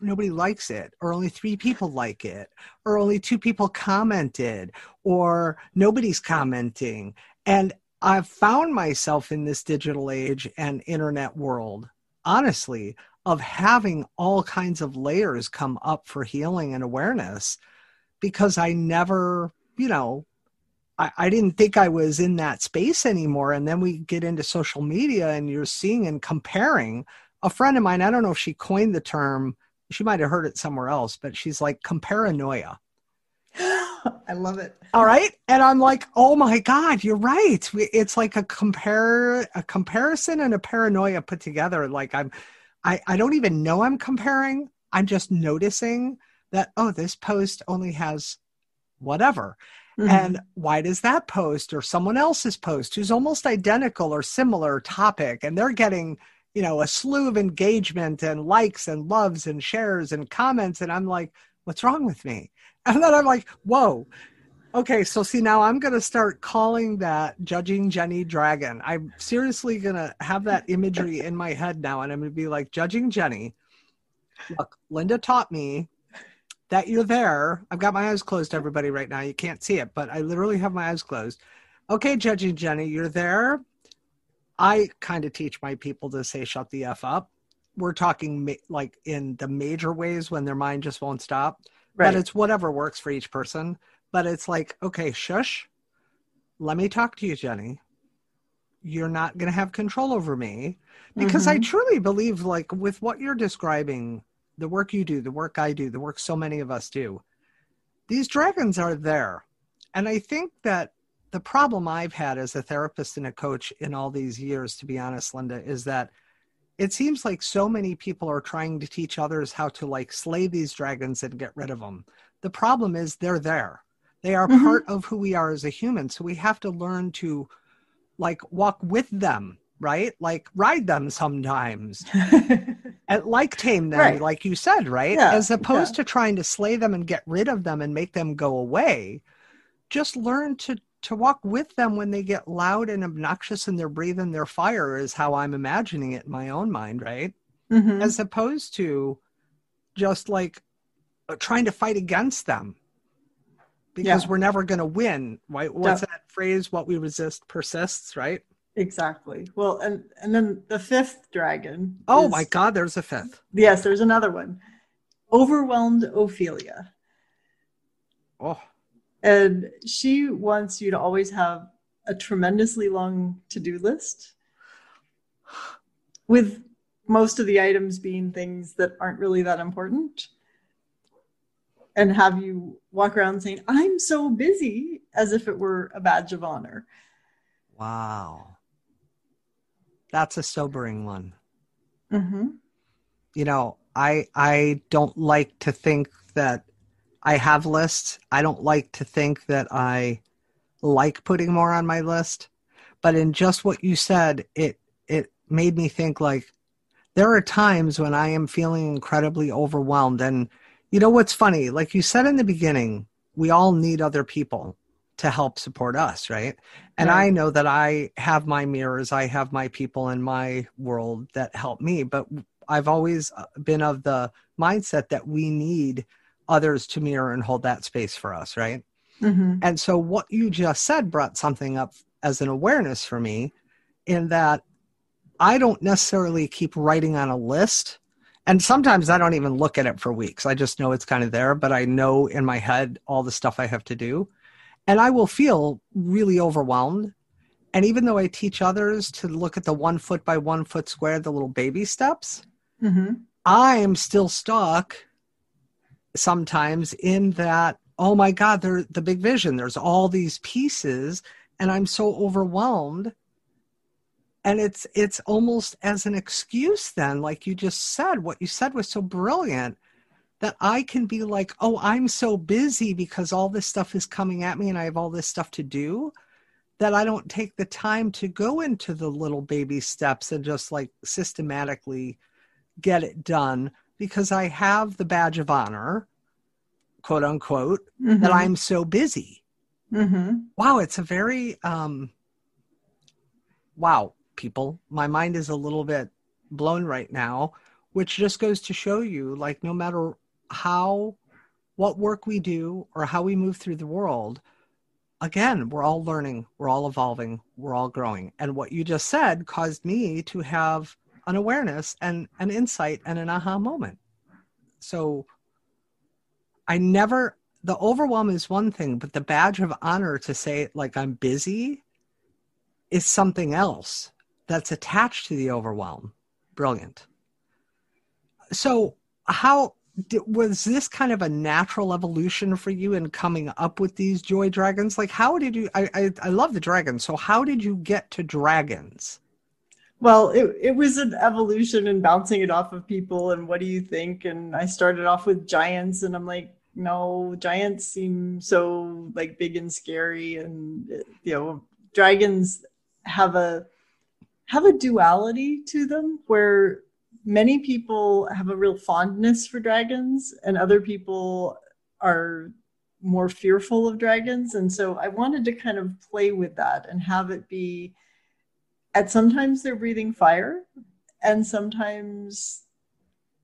nobody likes it or only three people like it or only two people commented or nobody's commenting. And I've found myself in this digital age and internet world, honestly, of having all kinds of layers come up for healing and awareness because I never, you know, I, I didn't think I was in that space anymore. And then we get into social media and you're seeing and comparing. A friend of mine, I don't know if she coined the term, she might have heard it somewhere else, but she's like comparanoia. I love it. All right. And I'm like, oh my God, you're right. It's like a compare a comparison and a paranoia put together. Like I'm I, I don't even know I'm comparing. I'm just noticing that, oh, this post only has whatever. Mm-hmm. And why does that post or someone else's post who's almost identical or similar topic and they're getting, you know, a slew of engagement and likes and loves and shares and comments. And I'm like, what's wrong with me? And then I'm like, whoa. Okay, so see now I'm gonna start calling that judging Jenny Dragon. I'm seriously gonna have that imagery in my head now, and I'm gonna be like judging Jenny. Look, Linda taught me that you're there. I've got my eyes closed, everybody, right now. You can't see it, but I literally have my eyes closed. Okay, judging Jenny, you're there. I kind of teach my people to say shut the F up. We're talking ma- like in the major ways when their mind just won't stop Right. but it's whatever works for each person. But it's like, okay, shush. Let me talk to you, Jenny. You're not going to have control over me because I Mhm. truly believe, like, with what you're describing, the work you do, the work I do, the work so many of us do, these dragons are there. And I think that the problem I've had as a therapist and a coach in all these years, to be honest, Linda, is that it seems like so many people are trying to teach others how to like slay these dragons and get rid of them. The problem is they're there. They are mm-hmm. part of who we are as a human. So we have to learn to like walk with them, right? Like ride them sometimes. like tame them, right. like you said, right? Yeah, as opposed yeah. to trying to slay them and get rid of them and make them go away. Just learn to to walk with them when they get loud and obnoxious and they're breathing their fire is how I'm imagining it in my own mind, right? Mm-hmm. As opposed to just like uh, trying to fight against them because yeah. we're never going to win, right? What's that phrase? What we resist persists, right? Exactly. Well, and and then the fifth dragon. Oh is, my God! There's a fifth. Yes, there's another one. Overwhelmed Ophelia. Oh and she wants you to always have a tremendously long to-do list with most of the items being things that aren't really that important and have you walk around saying i'm so busy as if it were a badge of honor wow that's a sobering one mm-hmm. you know i i don't like to think that I have lists. I don't like to think that I like putting more on my list, but in just what you said, it it made me think like there are times when I am feeling incredibly overwhelmed and you know what's funny? Like you said in the beginning, we all need other people to help support us, right? And right. I know that I have my mirrors, I have my people in my world that help me, but I've always uh, been of the mindset that we need others to mirror and hold that space for us, right? Mm-hmm. And so what you just said brought something up as an awareness for me in that I don't necessarily keep writing on a list. And sometimes I don't even look at it for weeks. I just know it's kind of there, but I know in my head all the stuff I have to do. And I will feel really overwhelmed. And even though I teach others to look at the one foot by one foot square, the little baby steps, mm-hmm. I am still stuck sometimes in that oh my god they're the big vision there's all these pieces and i'm so overwhelmed and it's it's almost as an excuse then like you just said what you said was so brilliant that i can be like oh i'm so busy because all this stuff is coming at me and i have all this stuff to do that i don't take the time to go into the little baby steps and just like systematically get it done because I have the badge of honor, quote unquote, mm-hmm. that I'm so busy. Mm-hmm. Wow, it's a very, um, wow, people. My mind is a little bit blown right now, which just goes to show you like, no matter how, what work we do or how we move through the world, again, we're all learning, we're all evolving, we're all growing. And what you just said caused me to have an awareness and an insight and an aha moment. So I never, the overwhelm is one thing, but the badge of honor to say, like, I'm busy is something else that's attached to the overwhelm. Brilliant. So, how was this kind of a natural evolution for you in coming up with these joy dragons? Like, how did you? I, I, I love the dragons. So, how did you get to dragons? Well, it, it was an evolution and bouncing it off of people and what do you think? And I started off with giants and I'm like, no, giants seem so like big and scary and you know, dragons have a have a duality to them where many people have a real fondness for dragons and other people are more fearful of dragons. And so I wanted to kind of play with that and have it be at sometimes they're breathing fire and sometimes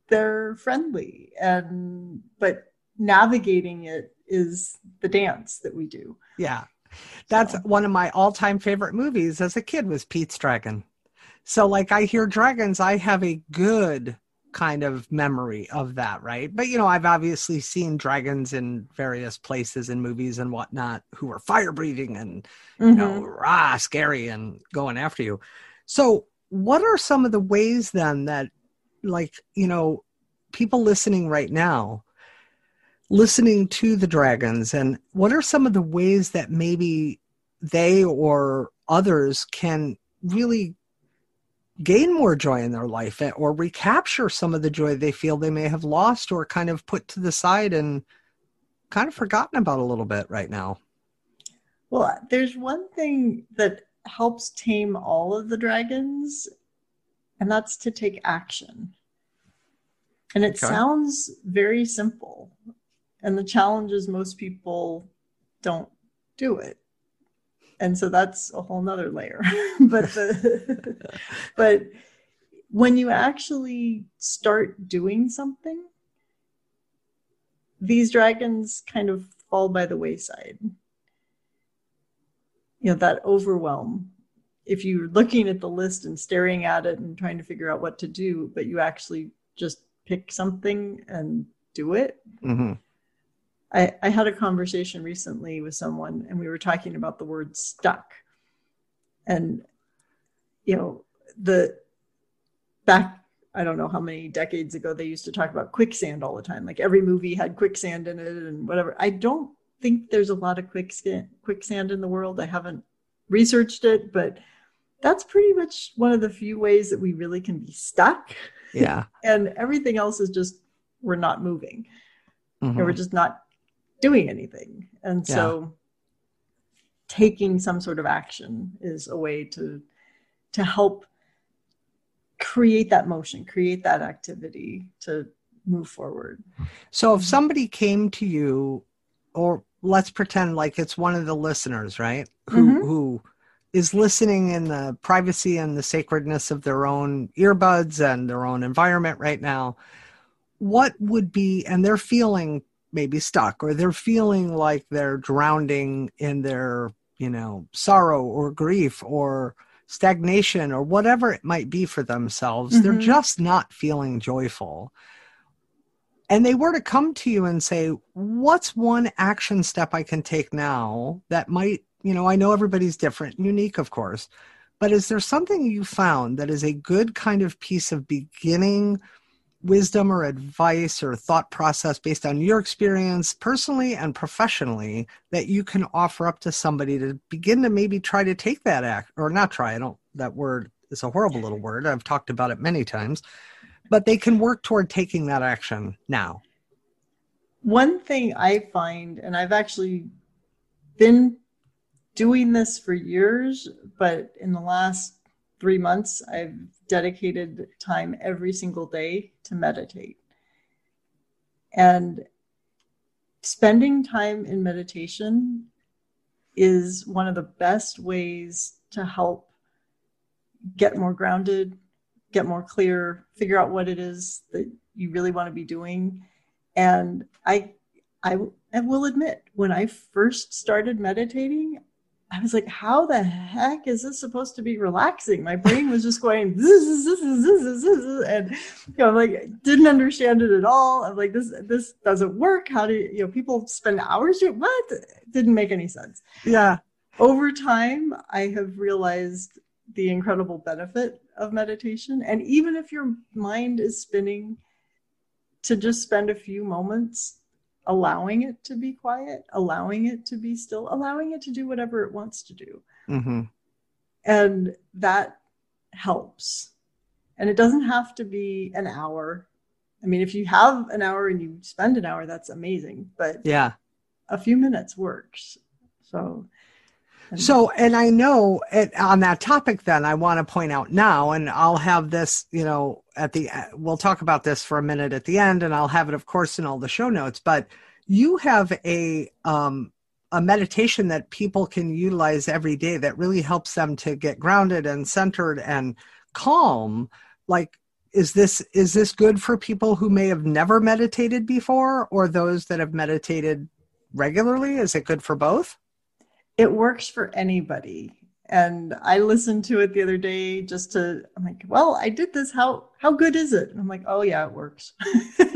they're friendly and but navigating it is the dance that we do. Yeah. That's so. one of my all-time favorite movies as a kid was pete's dragon so like i hear dragons i have a good kind of memory of that, right? But you know, I've obviously seen dragons in various places in movies and whatnot who are fire breathing and mm-hmm. you know, mm-hmm. rah, scary and going after you. So, what are some of the ways then that, like, you know, people listening right now, listening to the dragons, and what are some of the ways that maybe they or others can really gain more joy in their life eh, or recapture some of the joy they feel they may have lost or kind of put to the side and kind of forgotten about a little bit right now? Well, there's one thing that helps tame all of the dragons, and that's to take action. And it okay. sounds very simple. And the challenge is most people don't do it. And so that's a whole nother layer. but the, but when you actually start doing something, these dragons kind of fall by the wayside. You know, that overwhelm. If you're looking at the list and staring at it and trying to figure out what to do, but you actually just pick something and do it. Mm-hmm. I, I had a conversation recently with someone and we were talking about the word stuck. And, you know, the back I don't know how many decades ago they used to talk about quicksand all the time. Like every movie had quicksand in it and whatever. I don't think there's a lot of quicksand quicksand in the world. I haven't researched it, but that's pretty much one of the few ways that we really can be stuck. Yeah. and everything else is just we're not moving. Mm-hmm. we're just not doing anything. And so yeah. taking some sort of action is a way to to help create that motion, create that activity to move forward. So if somebody came to you, or let's pretend like it's one of the listeners, right? Who mm-hmm. who is listening in the privacy and the sacredness of their own earbuds and their own environment right now, what would be and they're feeling maybe stuck or they're feeling like they're drowning in their, you know, sorrow or grief or stagnation or whatever it might be for themselves. Mm-hmm. They're just not feeling joyful. And they were to come to you and say, What's one action step I can take now that might, you know, I know everybody's different, unique, of course, but is there something you found that is a good kind of piece of beginning? Wisdom or advice or thought process based on your experience personally and professionally that you can offer up to somebody to begin to maybe try to take that act or not try i don't that word is a horrible little word. I've talked about it many times but they can work toward taking that action now. One thing i find and i've actually been doing this for years but in the last three months, I've dedicated time every single day to meditate. And spending time in meditation is one of the best ways to help get more grounded, get more clear, figure out what it is that you really want to be doing. And I I, I will admit, when I first started meditating, I was like, how the heck is this supposed to be relaxing? My brain was just going, this, this, this, and you know, like, didn't understand it at all. I'm like, this, this doesn't work. How do you, you know, people spend hours doing what? didn't make any sense. Yeah. Over time, I have realized the incredible benefit of meditation. And even if your mind is spinning, to just spend a few moments allowing it to be quiet, allowing it to be still, allowing it to do whatever it wants to do. Mm-hmm. And that helps. And it doesn't have to be an hour. I mean, if you have an hour and you spend an hour, that's amazing. But yeah, a few minutes works. So, so, and I know it, on that topic, then I want to point out now, and I'll have this, you know, at the, we'll talk about this for a minute at the end, and I'll have it, of course, in all the show notes. But you have a, um, a meditation that people can utilize every day that really helps them to get grounded and centered and calm. Like, is this is this good for people who may have never meditated before, or those that have meditated regularly? Is it good for both? It works for anybody. And i listened to it the other day just to i'm like well i did this. How how good is it? And i'm like oh yeah it works.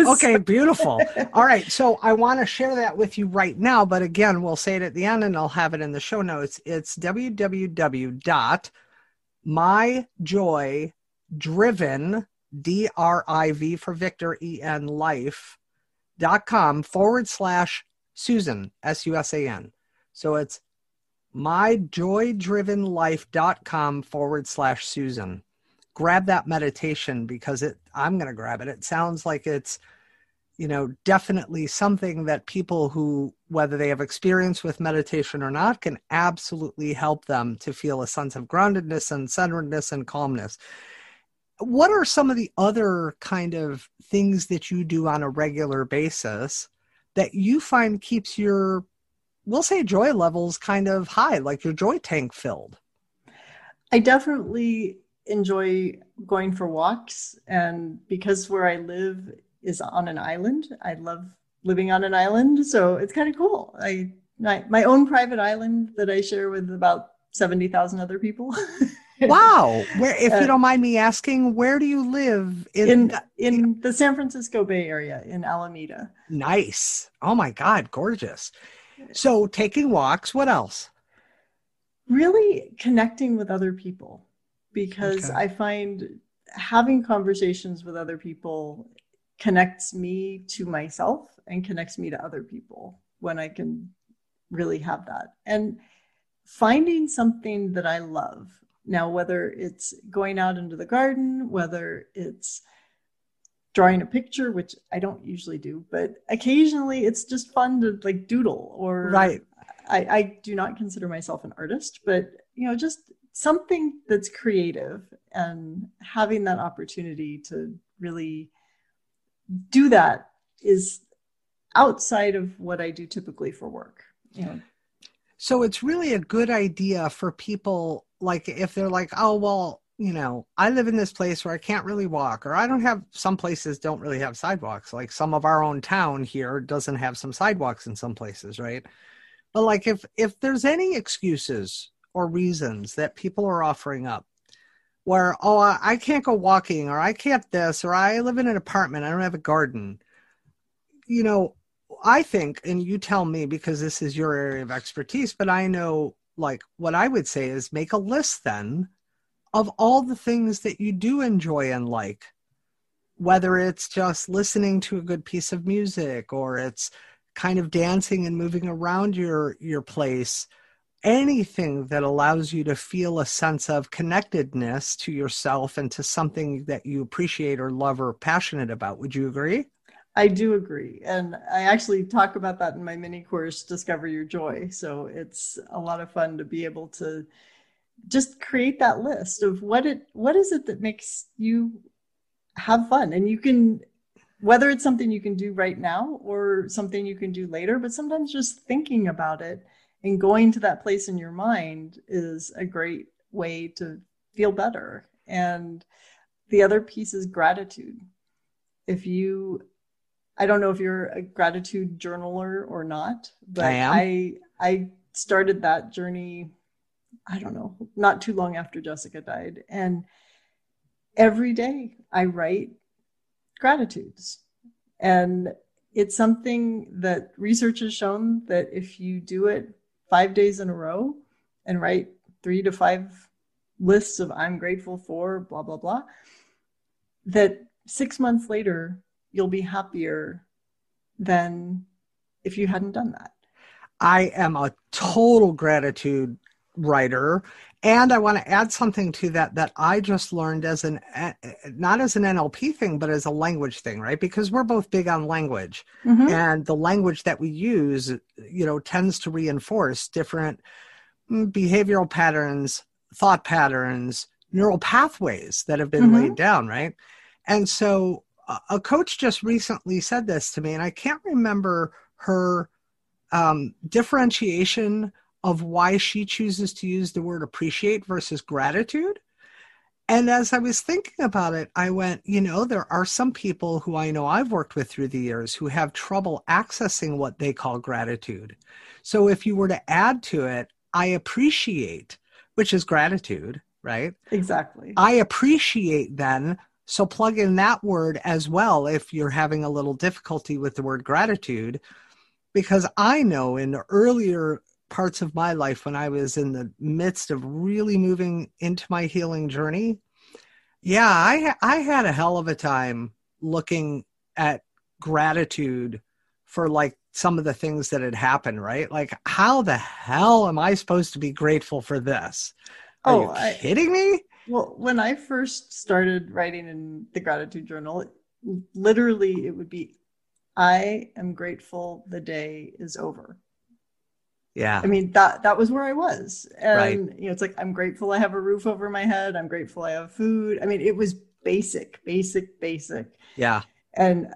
Okay beautiful. All right so i want to share that with you right now but again we'll say it at the end and i'll have it in the show notes. It's www.myjoydriven D R I V for Victor, E N life.com forward slash Susan, S U S A N. So it's myjoydrivenlife.com forward slash Susan. Grab that meditation because it, I'm going to grab it. It sounds like it's, you know, definitely something that people who, whether they have experience with meditation or not, can absolutely help them to feel a sense of groundedness and centeredness and calmness. What are some of the other kind of things that you do on a regular basis that you find keeps your we'll say joy levels kind of high, like your joy tank filled. I definitely enjoy going for walks. And because where I live is on an island, I love living on an island. So it's kind of cool. I my, my own private island that I share with about 70,000 other people. wow. Where if you uh, don't mind me asking, where do you live in in, in the San Francisco Bay Area in Alameda? Nice. Oh my god, gorgeous. So taking walks, what else? Really connecting with other people because okay. I find having conversations with other people connects me to myself and connects me to other people when I can really have that. And finding something that I love. Now, whether it's going out into the garden, whether it's drawing a picture, which I don't usually do, but occasionally it's just fun to like doodle or right. I, I do not consider myself an artist, but you know, just something that's creative and having that opportunity to really do that is outside of what I do typically for work. You know. So it's really a good idea for people like if they're like, oh well, you know, I live in this place where I can't really walk, or I don't have some places don't really have sidewalks. Like some of our own town here doesn't have some sidewalks in some places, right? But like if if there's any excuses or reasons that people are offering up where oh I can't go walking or I can't this or I live in an apartment, I don't have a garden. You know, I think and you tell me because this is your area of expertise, but I know like what I would say is make a list then of all the things that you do enjoy and like, whether it's just listening to a good piece of music or it's kind of dancing and moving around your your place anything that allows you to feel a sense of connectedness to yourself and to something that you appreciate or love or passionate about. Would you agree? I do agree. And i actually talk about that in my mini course discover your joy. So it's a lot of fun to be able to just create that list of what it what is it that makes you have fun? And you can whether it's something you can do right now or something you can do later but sometimes just thinking about it and going to that place in your mind is a great way to feel better. And the other piece is gratitude. If you i don't know if you're a gratitude journaler or not but I, I i started that journey I don't know, not too long after Jessica died. And every day I write gratitudes. And it's something that research has shown that if you do it five days in a row and write three to five lists of I'm grateful for, blah, blah, blah, that six months later, you'll be happier than if you hadn't done that. I am a total gratitude writer and i want to add something to that that i just learned as an not as an nlp thing but as a language thing right because we're both big on language mm-hmm. and the language that we use you know tends to reinforce different mm, behavioral patterns thought patterns neural pathways that have been mm-hmm. laid down right and so a coach just recently said this to me and i can't remember her um, differentiation of why she chooses to use the word appreciate versus gratitude. And as I was thinking about it, I went, you know, there are some people who I know I've worked with through the years who have trouble accessing what they call gratitude. So if you were to add to it, I appreciate, which is gratitude, right? Exactly. I appreciate then. So plug in that word as well if you're having a little difficulty with the word gratitude. Because I know in earlier parts of my life when I was in the midst of really moving into my healing journey Yeah, I I had a hell of a time looking at gratitude for like some of the things that had happened, right? Like, how the hell am I supposed to be grateful for this? Are oh, you I, kidding me? Well, when I first started writing in the gratitude journal, literally it would be, I am grateful the day is over. Yeah. I mean, that that was where I was. And right. you know, it's like I'm grateful I have a roof over my head. I'm grateful I have food. I mean, it was basic, basic, basic. Yeah. And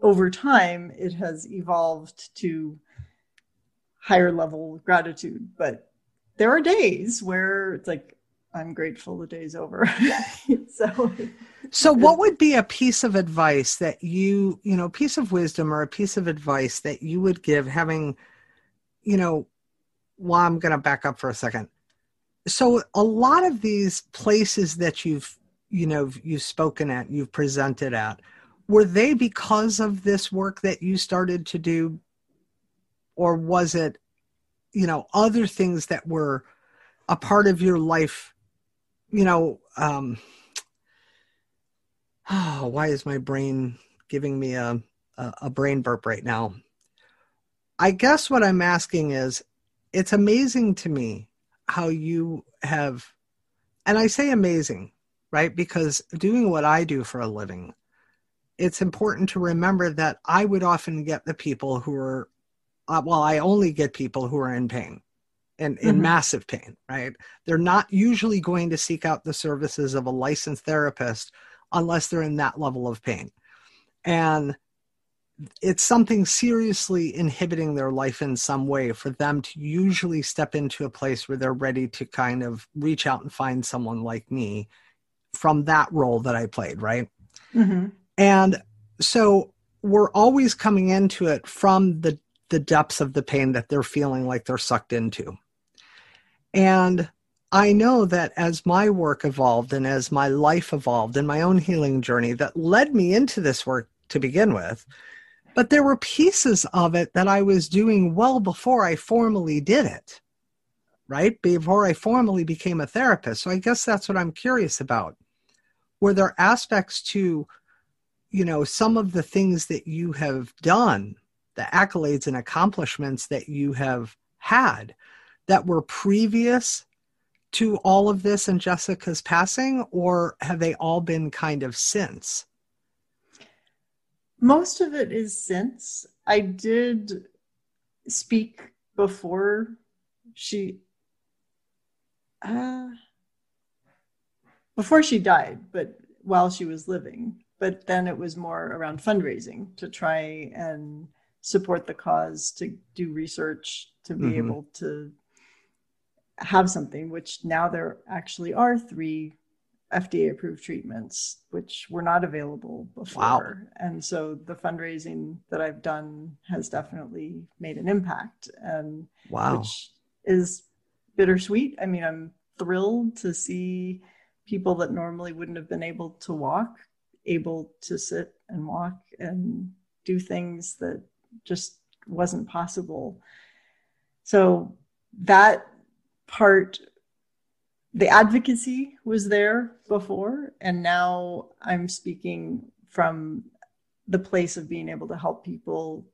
over time it has evolved to higher level gratitude. But there are days where it's like I'm grateful the day's over. so so what would be a piece of advice that you, you know, piece of wisdom or a piece of advice that you would give having you know, well, I'm going to back up for a second. So a lot of these places that you've, you know, you've spoken at, you've presented at, were they because of this work that you started to do, or was it, you know, other things that were a part of your life? You know, um, oh, why is my brain giving me a, a, a brain burp right now? I guess what I'm asking is it's amazing to me how you have, and I say amazing, right? Because doing what I do for a living, it's important to remember that I would often get the people who are, uh, well, I only get people who are in pain and in mm-hmm. massive pain, right? They're not usually going to seek out the services of a licensed therapist unless they're in that level of pain. And it's something seriously inhibiting their life in some way for them to usually step into a place where they're ready to kind of reach out and find someone like me from that role that I played, right? Mm-hmm. And so we're always coming into it from the the depths of the pain that they're feeling like they're sucked into. And I know that as my work evolved and as my life evolved and my own healing journey that led me into this work to begin with, but there were pieces of it that I was doing well before I formally did it, right? Before I formally became a therapist. So I guess that's what I'm curious about. Were there aspects to, you know, some of the things that you have done, the accolades and accomplishments that you have had that were previous to all of this and Jessica's passing, or have they all been kind of since? Most of it is since. I did speak before she uh, before she died, but while she was living. But then it was more around fundraising to try and support the cause, to do research, to be mm-hmm. able to have something, which now there actually are three FDA approved treatments, which were not available before. Wow. And so the fundraising that I've done has definitely made an impact. And wow. which is bittersweet. I mean, I'm thrilled to see people that normally wouldn't have been able to walk, able to sit and walk and do things that just wasn't possible. So that part the advocacy was there before and now i'm speaking from the place of being able to help people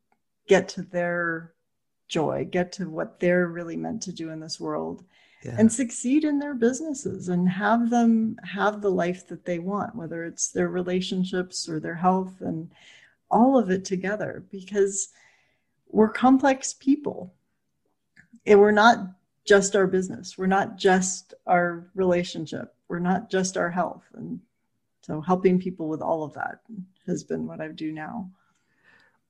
get to their joy get to what they're really meant to do in this world yeah. and succeed in their businesses and have them have the life that they want whether it's their relationships or their health and all of it together because we're complex people and we're not just our business. We're not just our relationship. We're not just our health. And so helping people with all of that has been what I do now.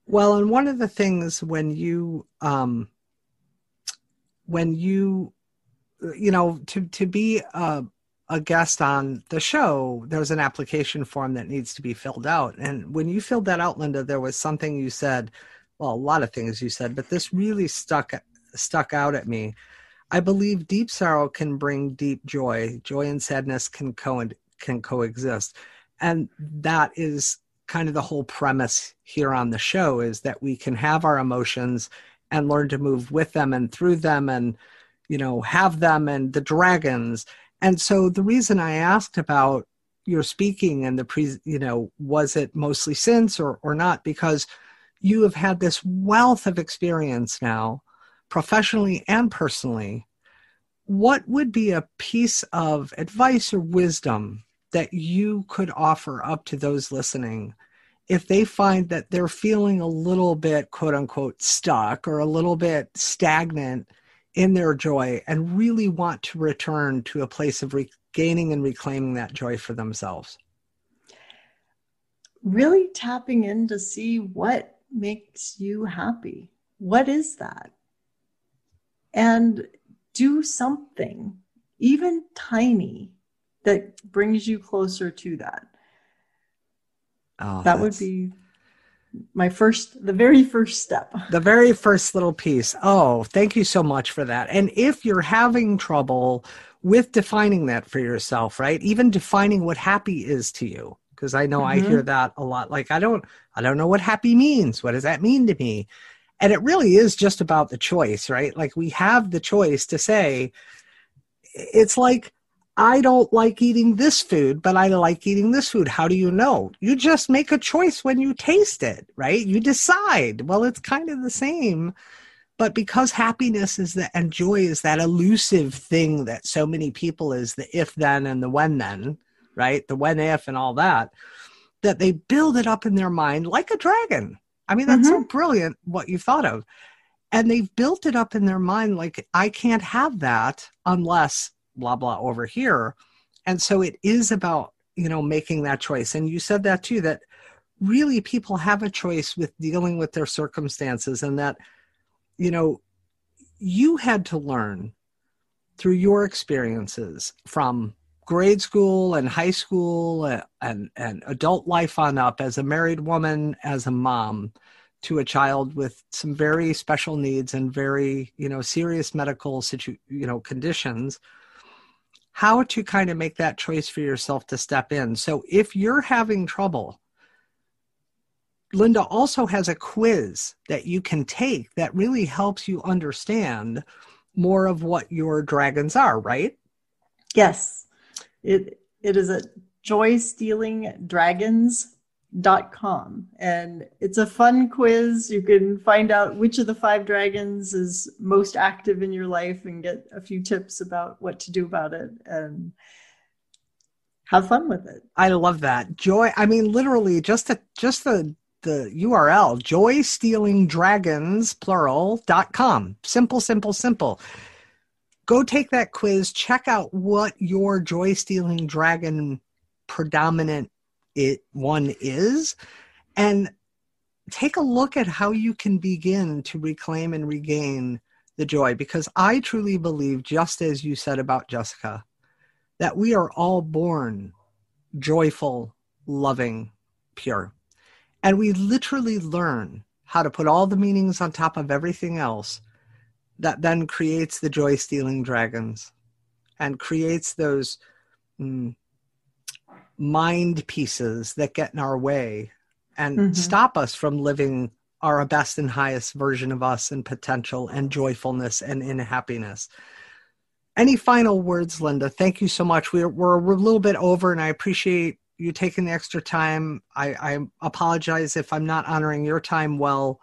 Well, and one of the things when you um when you you know to to be a, a guest on the show, there's an application form that needs to be filled out. And when you filled that out, Linda, there was something you said, well, a lot of things you said, but this really stuck stuck out at me I believe deep sorrow can bring deep joy. Joy and sadness can co- can coexist, and that is kind of the whole premise here on the show is that we can have our emotions and learn to move with them and through them and you know have them and the dragons. And so the reason i asked about you're speaking and the pre you know was it mostly since or or not? Because you have had this wealth of experience now professionally and personally what would be a piece of advice or wisdom that you could offer up to those listening if they find that they're feeling a little bit quote unquote stuck or a little bit stagnant in their joy and really want to return to a place of regaining and reclaiming that joy for themselves? Really tapping in to see what makes you happy. What is that? And do something, even tiny, that brings you closer to that. Oh, that would be my first the very first step. The very first little piece. Oh thank you so much for that. And if you're having trouble with defining that for yourself right even defining what happy is to you because i know mm-hmm. i hear that a lot. Like i don't i don't know what happy means. What does that mean to me and it really is just about the choice right like we have the choice to say it's like I don't like eating this food, but I like eating this food. How do you know? You just make a choice when you taste it, right? You decide. Well, it's kind of the same. But because happiness is that and joy is that elusive thing that so many people is the if then and the when then, right? The when if and all that, that they build it up in their mind like a dragon. I mean, that's mm-hmm. so brilliant what you thought of. And they've built it up in their mind like, I can't have that unless blah blah over here and so it is about you know making that choice and you said that too that really people have a choice with dealing with their circumstances and that you know you had to learn through your experiences from grade school and high school and, and, and adult life on up as a married woman as a mom to a child with some very special needs and very you know serious medical situ you know conditions how to kind of make that choice for yourself to step in. So if you're having trouble, Linda also has a quiz that you can take that really helps you understand more of what your dragons are, right? Yes. It it is at joy stealing dragons dot com. And it's a fun quiz. You can find out which of the five dragons is most active in your life and get a few tips about what to do about it and have fun with it. I love that. Joy i mean literally just a, just the the url joy stealing dragons plural dot com. Simple simple simple go take that quiz. Check out what your joy stealing dragon predominant it one is and take a look at how you can begin to reclaim and regain the joy because i truly believe just as you said about jessica that we are all born joyful loving pure. And we literally learn how to put all the meanings on top of everything else that then creates the joy stealing dragons and creates those mm, mind pieces that get in our way and mm-hmm. stop us from living our best and highest version of us and potential and joyfulness and in happiness. Any final words, Linda? Thank you so much. We're, we're, we're a little bit over, and I appreciate you taking the extra time. I, I apologize if I'm not honoring your time well.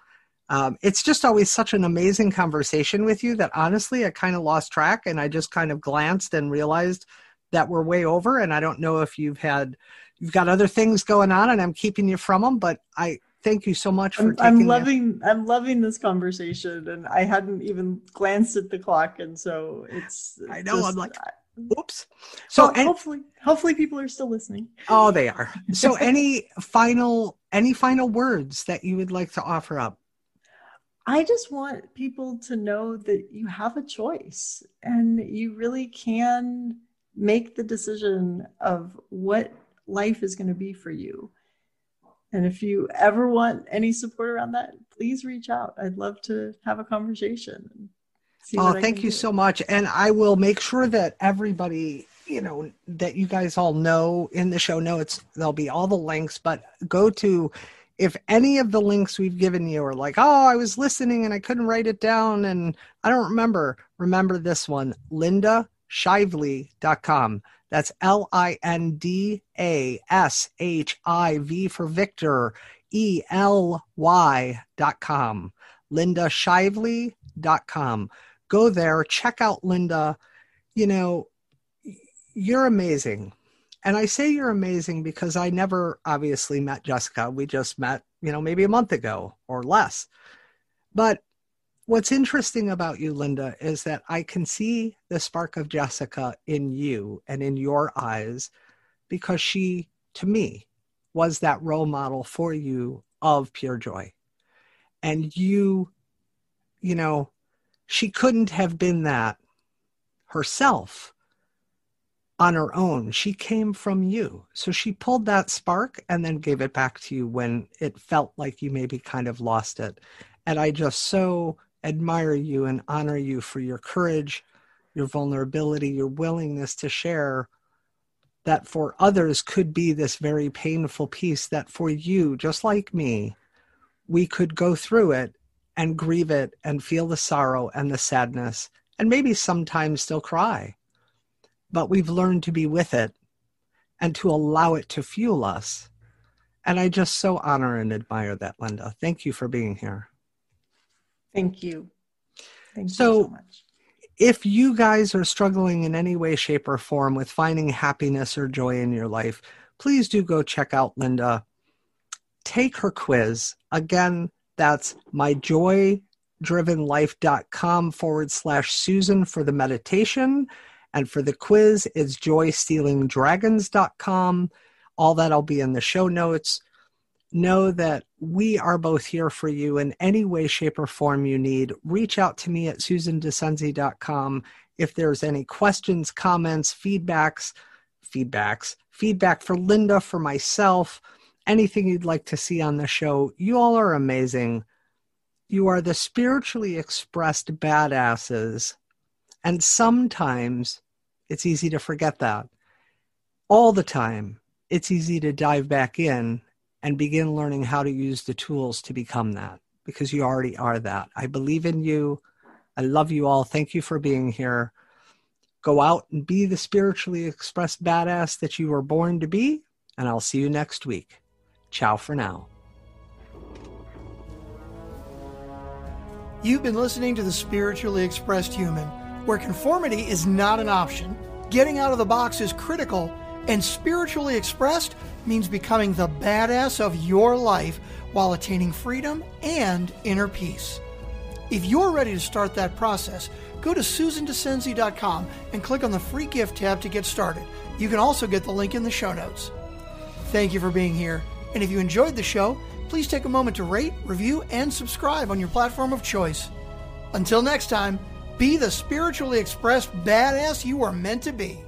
Um, it's just always such an amazing conversation with you that honestly, I kind of lost track and I just kind of glanced and realized that we're way over and i don't know if you've had you've got other things going on and i'm keeping you from them but i thank you so much for I'm, I'm loving the... i'm loving this conversation and i hadn't even glanced at the clock and so it's i know just, i'm like oops so well, and, hopefully hopefully people are still listening. Oh they are. So any final any final words that you would like to offer up I just want people to know that you have a choice and you really can make the decision of what life is going to be for you. And if you ever want any support around that, please reach out. I'd love to have a conversation. Oh, thank you do. so much. And I will make sure that everybody, you know, that you guys all know in the show notes, there'll be all the links, but go to if any of the links we've given you are like, oh, I was listening and I couldn't write it down and I don't remember, remember this one, Linda shively.com. That's L I N D A S H I V for Victor, E L Y dot com. LindaShively.com. Go there, check out Linda. You know, you're amazing. And I say you're amazing because I never obviously met Jessica. We just met, you know, maybe a month ago or less. But what's interesting about you, Linda, is that I can see the spark of Jessica in you and in your eyes because she, to me, was that role model for you of pure joy. And you, you know, she couldn't have been that herself on her own. She came from you. So she pulled that spark and then gave it back to you when it felt like you maybe kind of lost it. And I just so admire you and honor you for your courage, your vulnerability, your willingness to share that for others could be this very painful piece that for you, just like me, we could go through it and grieve it and feel the sorrow and the sadness and maybe sometimes still cry. But we've learned to be with it and to allow it to fuel us. And I just so honor and admire that, Linda. Thank you for being here. Thank you. Thank so, you so much. If you guys are struggling in any way, shape, or form with finding happiness or joy in your life, please do go check out Linda. Take her quiz. Again, that's myjoydrivenlife.com forward slash Susan for the meditation. And for the quiz, it's joystealingdragons.com. All that'll be in the show notes know that we are both here for you in any way, shape, or form you need. Reach out to me at susandascenzi.com if there's any questions, comments, feedbacks, feedbacks, feedback for Linda, for myself, anything you'd like to see on the show. You all are amazing. You are the spiritually expressed badasses. And sometimes it's easy to forget that. All the time, it's easy to dive back in and begin learning how to use the tools to become that because you already are that. I believe in you. I love you all. Thank you for being here. Go out and be the spiritually expressed badass that you were born to be, and I'll see you next week. Ciao for now. You've been listening to The Spiritually Expressed Human, where conformity is not an option, getting out of the box is critical, and spiritually expressed means becoming the badass of your life while attaining freedom and inner peace. If you're ready to start that process, go to susandascenzi.com and click on the free gift tab to get started. You can also get the link in the show notes. Thank you for being here, and if you enjoyed the show, please take a moment to rate, review, and subscribe on your platform of choice. Until next time, be the spiritually expressed badass you are meant to be.